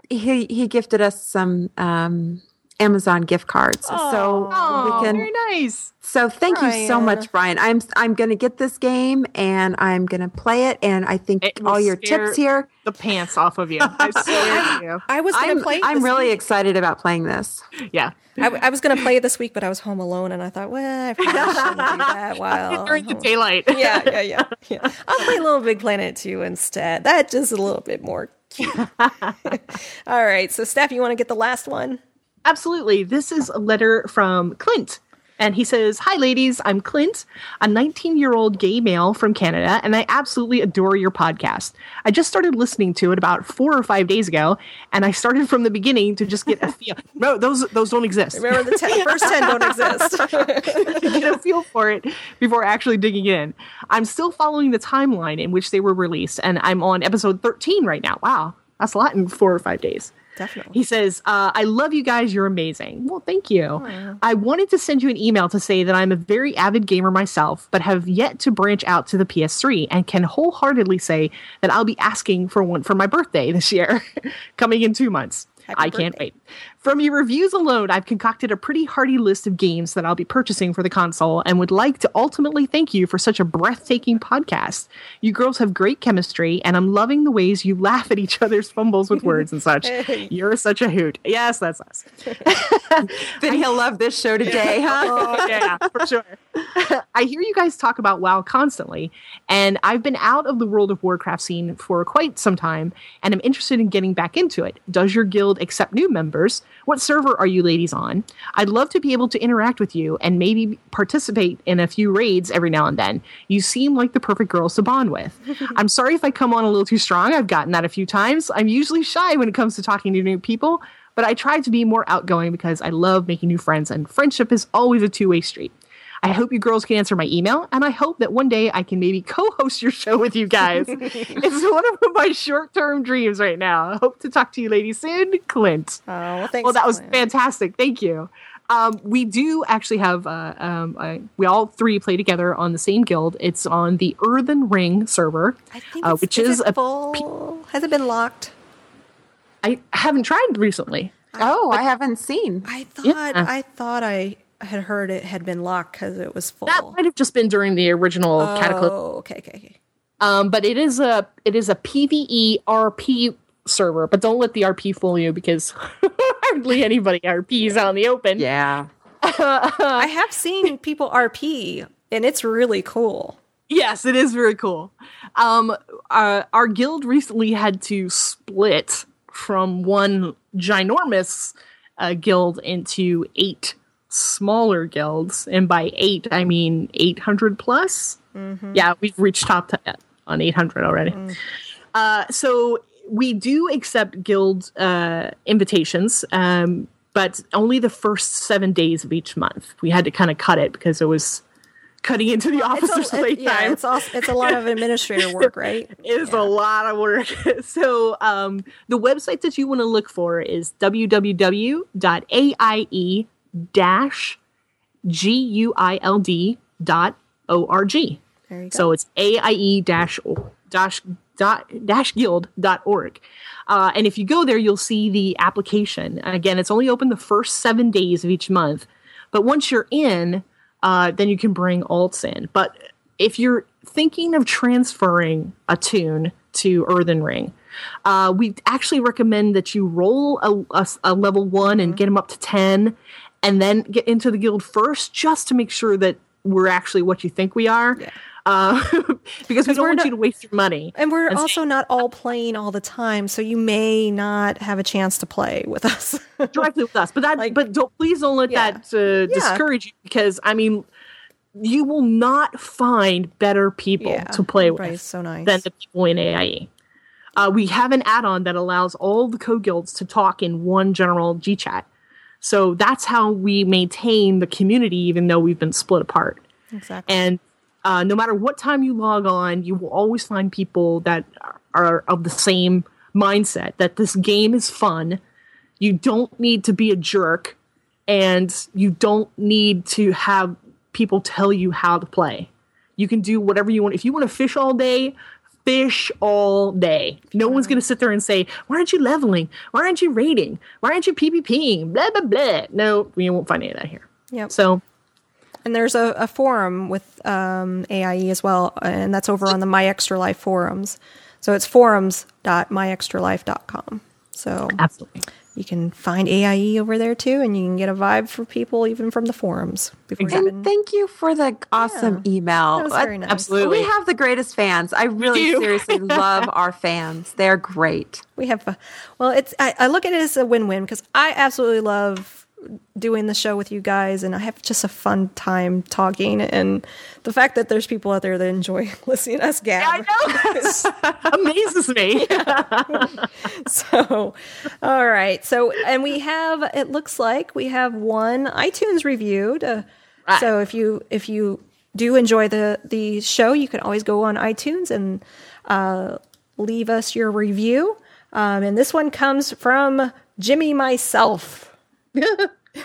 he he gifted us some um Amazon gift cards. so Oh, we can very nice. So thank you so much, Brian. I'm I'm going to get this game and I'm going to play it. And I think It all your tips here. The pants off of you. I you. I was gonna I'm, play. I'm this really week. excited about playing this. Yeah. I, I was gonna play it this week, but I was home alone, and I thought, well, I probably shouldn't do that while during the daylight. yeah, yeah, yeah, yeah. I'll play Little Big Planet 2 instead. That just a little bit more cute. All right, so Steph, you want to get the last one? Absolutely. This is a letter from Clint. And he says, Hi, ladies. I'm Clint, a 19 year old gay male from Canada, and I absolutely adore your podcast. I just started listening to it about four or five days ago, and I started from the beginning to just get a feel. No, those, those don't exist. Remember, the ten, first 10 don't exist. get a feel for it before actually digging in. I'm still following the timeline in which they were released, and I'm on episode 13 right now. Wow, that's a lot in four or five days. Definitely. He says, uh, I love you guys. You're amazing. Well, thank you. I wanted to send you an email to say that I'm a very avid gamer myself, but have yet to branch out to the PS3 and can wholeheartedly say that I'll be asking for one for my birthday this year, coming in two months. I can't wait. From your reviews alone, I've concocted a pretty hearty list of games that I'll be purchasing for the console and would like to ultimately thank you for such a breathtaking podcast. You girls have great chemistry, and I'm loving the ways you laugh at each other's fumbles with words and such. You're such a hoot. Yes, that's us. Then he'll love this show today, huh? Oh, yeah, for sure. I hear you guys talk about WoW constantly, and I've been out of the World of Warcraft scene for quite some time, and I'm interested in getting back into it. Does your guild accept new members? What server are you ladies on? I'd love to be able to interact with you and maybe participate in a few raids every now and then. You seem like the perfect girls to bond with. I'm sorry if I come on a little too strong. I've gotten that a few times. I'm usually shy when it comes to talking to new people, but I try to be more outgoing because I love making new friends, and friendship is always a two way street. I hope you girls can answer my email, and I hope that one day I can maybe co host your show with you guys. it's one of my short term dreams right now. I hope to talk to you ladies soon. Clint. Oh, well, thanks. Well, that was fantastic. Thank you. Um, we do actually have, uh, um, uh, we all three play together on the same guild. It's on the Earthen Ring server, I think uh, which is, is a. full. Has it been locked? I haven't tried recently. Oh, I haven't seen. I thought Yeah. I thought I had heard it had been locked because it was full. That might have just been during the original Cataclysm. oh, okay, okay, okay. Um, but it is a it is a PVE RP server. But don't let the RP fool you because hardly anybody RPs out in the open. Yeah. I have seen people RP, and it's really cool. Yes, it is very cool. Um, uh, our guild recently had to split from one ginormous uh, guild into eight smaller guilds, and by eight I mean eight hundred plus. Yeah, we've reached top ten on eight hundred already. Uh, so we do accept guild uh, invitations, um, but only the first seven days of each month. We had to kind of cut it because it was cutting into the It's officers' a, late yeah, time. it's also, it's a lot of administrator work, right? It's a lot of work. so um, the website that you want to look for is www.aie guild.org. G U I L D dot O R G. So it's aie dash dash dot dash guild dot org. Uh, and if you go there, you'll see the application. Again, it's only open the first seven days of each month. But once you're in, uh, then you can bring alts in. But if you're thinking of transferring a tune to Earthen Ring, uh, we actually recommend that you roll a, a- a level one and get them up to 10 and then get into the guild first just to make sure that we're actually what you think we are. Uh, because we don't want not- you to waste your money. And we're And also not all playing all the time, so you may not have a chance to play with us. directly with us. But that, Like- but don't please don't let Yeah. that uh, discourage you because I mean, you will not find better people Yeah, to play with everybody's so nice. than the people in AIE. Uh, we have an add-on that allows all the co-guilds to talk in one general G chat. So that's how we maintain the community, even though we've been split apart. exactly. And uh, no matter what time you log on, you will always find people that are, are of the same mindset that this game is fun. You don't need to be a jerk and you don't need to have people tell you how to play. You can do whatever you want. If you want to fish all day, fish all day. No one's going to sit there and say, Why aren't you leveling? Why aren't you raiding? Why aren't you PvPing? Blah, blah, blah. No, we won't find any of that here. Yep. So, And there's a, a forum with um, AIE as well, and that's over on the My Extra Life forums. So it's forums.myextralife.com. So absolutely. You can find AIE over there too, and you can get a vibe for people even from the forums. Before And even, thank you for the awesome email. That was Uh, very nice. Absolutely. We have the greatest fans. I really seriously love our fans. They're great. we have, well, it's I, I look at it as a win-win because I absolutely love doing the show with you guys, and I have just a fun time talking. And the fact that there's people out there that enjoy listening to us gab. Amazes me. So, all right. So, and we have. It looks like we have one iTunes reviewed. Uh, So, if you if you do enjoy the the show, you can always go on iTunes and uh, leave us your review. Um, and this one comes from Jimmy myself.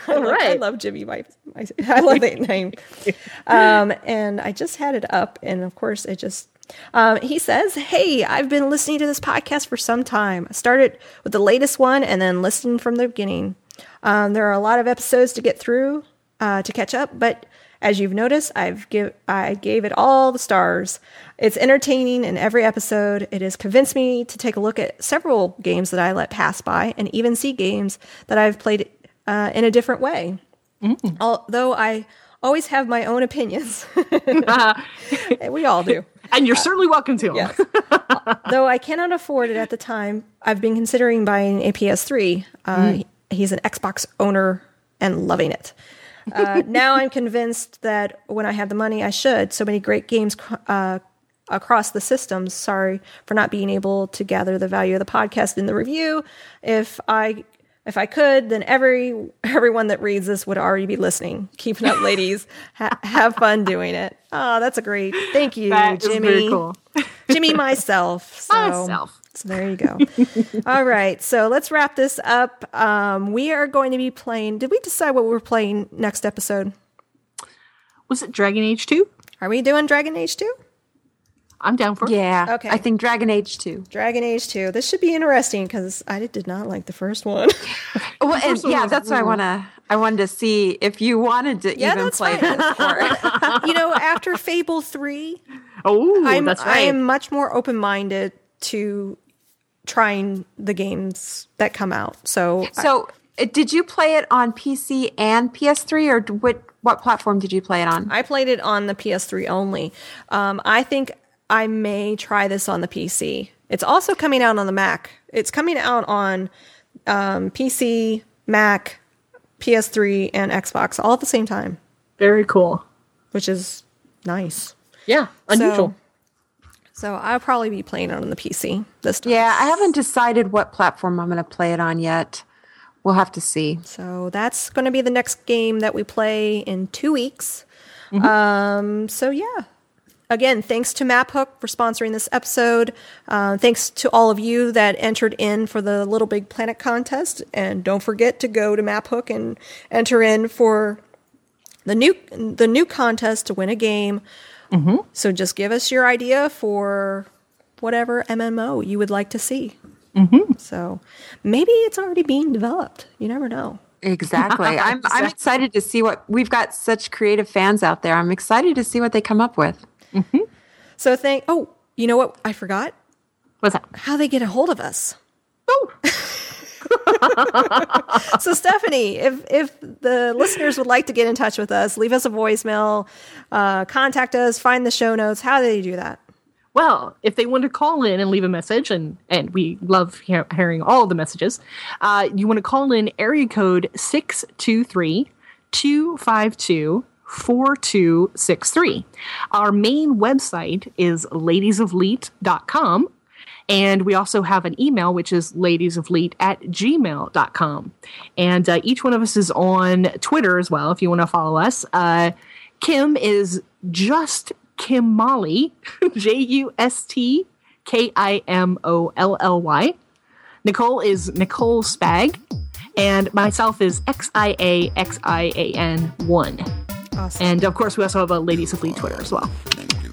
All I right. love Jimmy. My, my I love that name. Um, and I just had it up, and of course, it just. Um, he says, "Hey, I've been listening to this podcast for some time. I started with the latest one, and then listened from the beginning. Um, there are a lot of episodes to get through uh, to catch up, but as you've noticed, I've give I gave it all the stars. It's entertaining in every episode. It has convinced me to take a look at several games that I let pass by, and even see games that I've played uh, in a different way. Although I always have my own opinions, we all do. and you're certainly welcome to them. Though I cannot afford it at the time, I've been considering buying a PS3. Uh, he- He's an Xbox owner and loving it. Uh, now I'm convinced that when I have the money, I should. So many great games uh, across the systems. Sorry for not being able to gather the value of the podcast in the review. If I if I could, then every everyone that reads this would already be listening. Keep it up, ladies. Ha- have fun doing it. Oh, that's a great. Thank you, That Jimmy. very cool. Jimmy myself. So, Myself. So there you go. All right. So let's wrap this up. Um, we are going to be playing. Did we decide what we're playing next episode? Was it Dragon Age 2? Are we doing Dragon Age 2? I'm down for it. Yeah. Okay. I think Dragon Age 2. Dragon Age 2. This should be interesting because I did not like the first one. Well, and one yeah, was that's what I want to. I wanted to see if you wanted to Yeah, even play fine. this. Or, you know, after Fable 3, Oh, I'm, that's I am much more open minded to trying the games that come out. So, so, uh, did you play it on PC and PS3, or what? What platform did you play it on? I played it on the PS3 only. Um, I think I may try this on the PC. It's also coming out on the Mac. It's coming out on um, PC, Mac, PS3, and Xbox all at the same time, Very cool. which is nice. Yeah, unusual. So I'll probably be playing it on the PC this time. Yeah, I haven't decided what platform I'm going to play it on yet. We'll have to see. So that's going to be the next game that we play in two weeks. Um, so yeah. Again, thanks to MapHook for sponsoring this episode. Uh, thanks to all of you that entered in for the Little Big Planet contest, and don't forget to go to MapHook and enter in for the new the new contest to win a game. So just give us your idea for whatever MMO you would like to see. So maybe it's already being developed. You never know. Exactly. I'm I'm excited to see what we've got such creative fans out there. I'm excited to see what they come up with. So thank. Oh, you know what? I forgot What's that? how they get a hold of us. Oh, So Stephanie, if if the listeners would like to get in touch with us, leave us a voicemail, uh, contact us, find the show notes. How do they do that? Well, if they want to call in and leave a message, and and we love hear, hearing all the messages, uh, you want to call in area code 623 252 4263. Our main website is ladiesofleet.com. And we also have an email, which is ladiesofleet at gmail.com. And uh, each one of us is on Twitter as well, if you want to follow us. Uh, Kim is just Kim Molly, J U S T K I M O L L Y. Nicole is Nicole Spag, and myself is X I A X I A N 1. Awesome. And of course, we also have a Ladies of Twitter as well.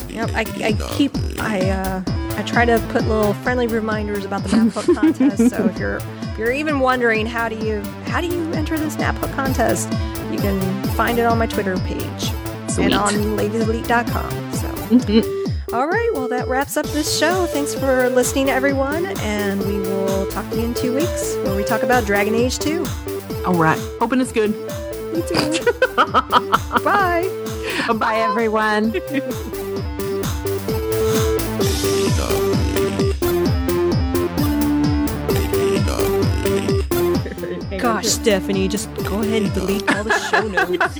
Yep, I, I keep I uh, I try to put little friendly reminders about the MapHook contest. so if you're if you're even wondering how do you how do you enter this MapHook contest, you can find it on my Twitter page Sweet. and on ladiesofleet.com. So. All right, well that wraps up this show. Thanks for listening, everyone, and we will talk to you in two weeks where we talk about Dragon Age 2. All right. Hoping it's good. Me too. Bye. Bye, everyone. Gosh, Stephanie, just go ahead and delete all the show notes.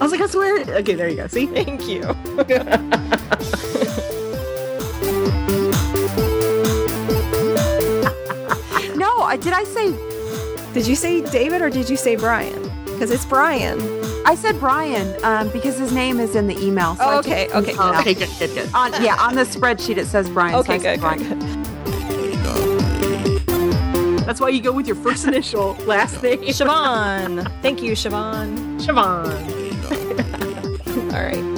I was like, I swear. Okay, there you go. See? Thank you. No, did I say? Did you say David or did you say Brian? Because it's Brian. I said Brian um, because his name is in the email. so Oh, okay, okay, Okay, good, good, good. On, yeah, on the spreadsheet it says Brian. Okay, said good, good, Brian. good. That's why you go with your first initial, last name. Siobhan. Thank you, Siobhan. Siobhan. All right.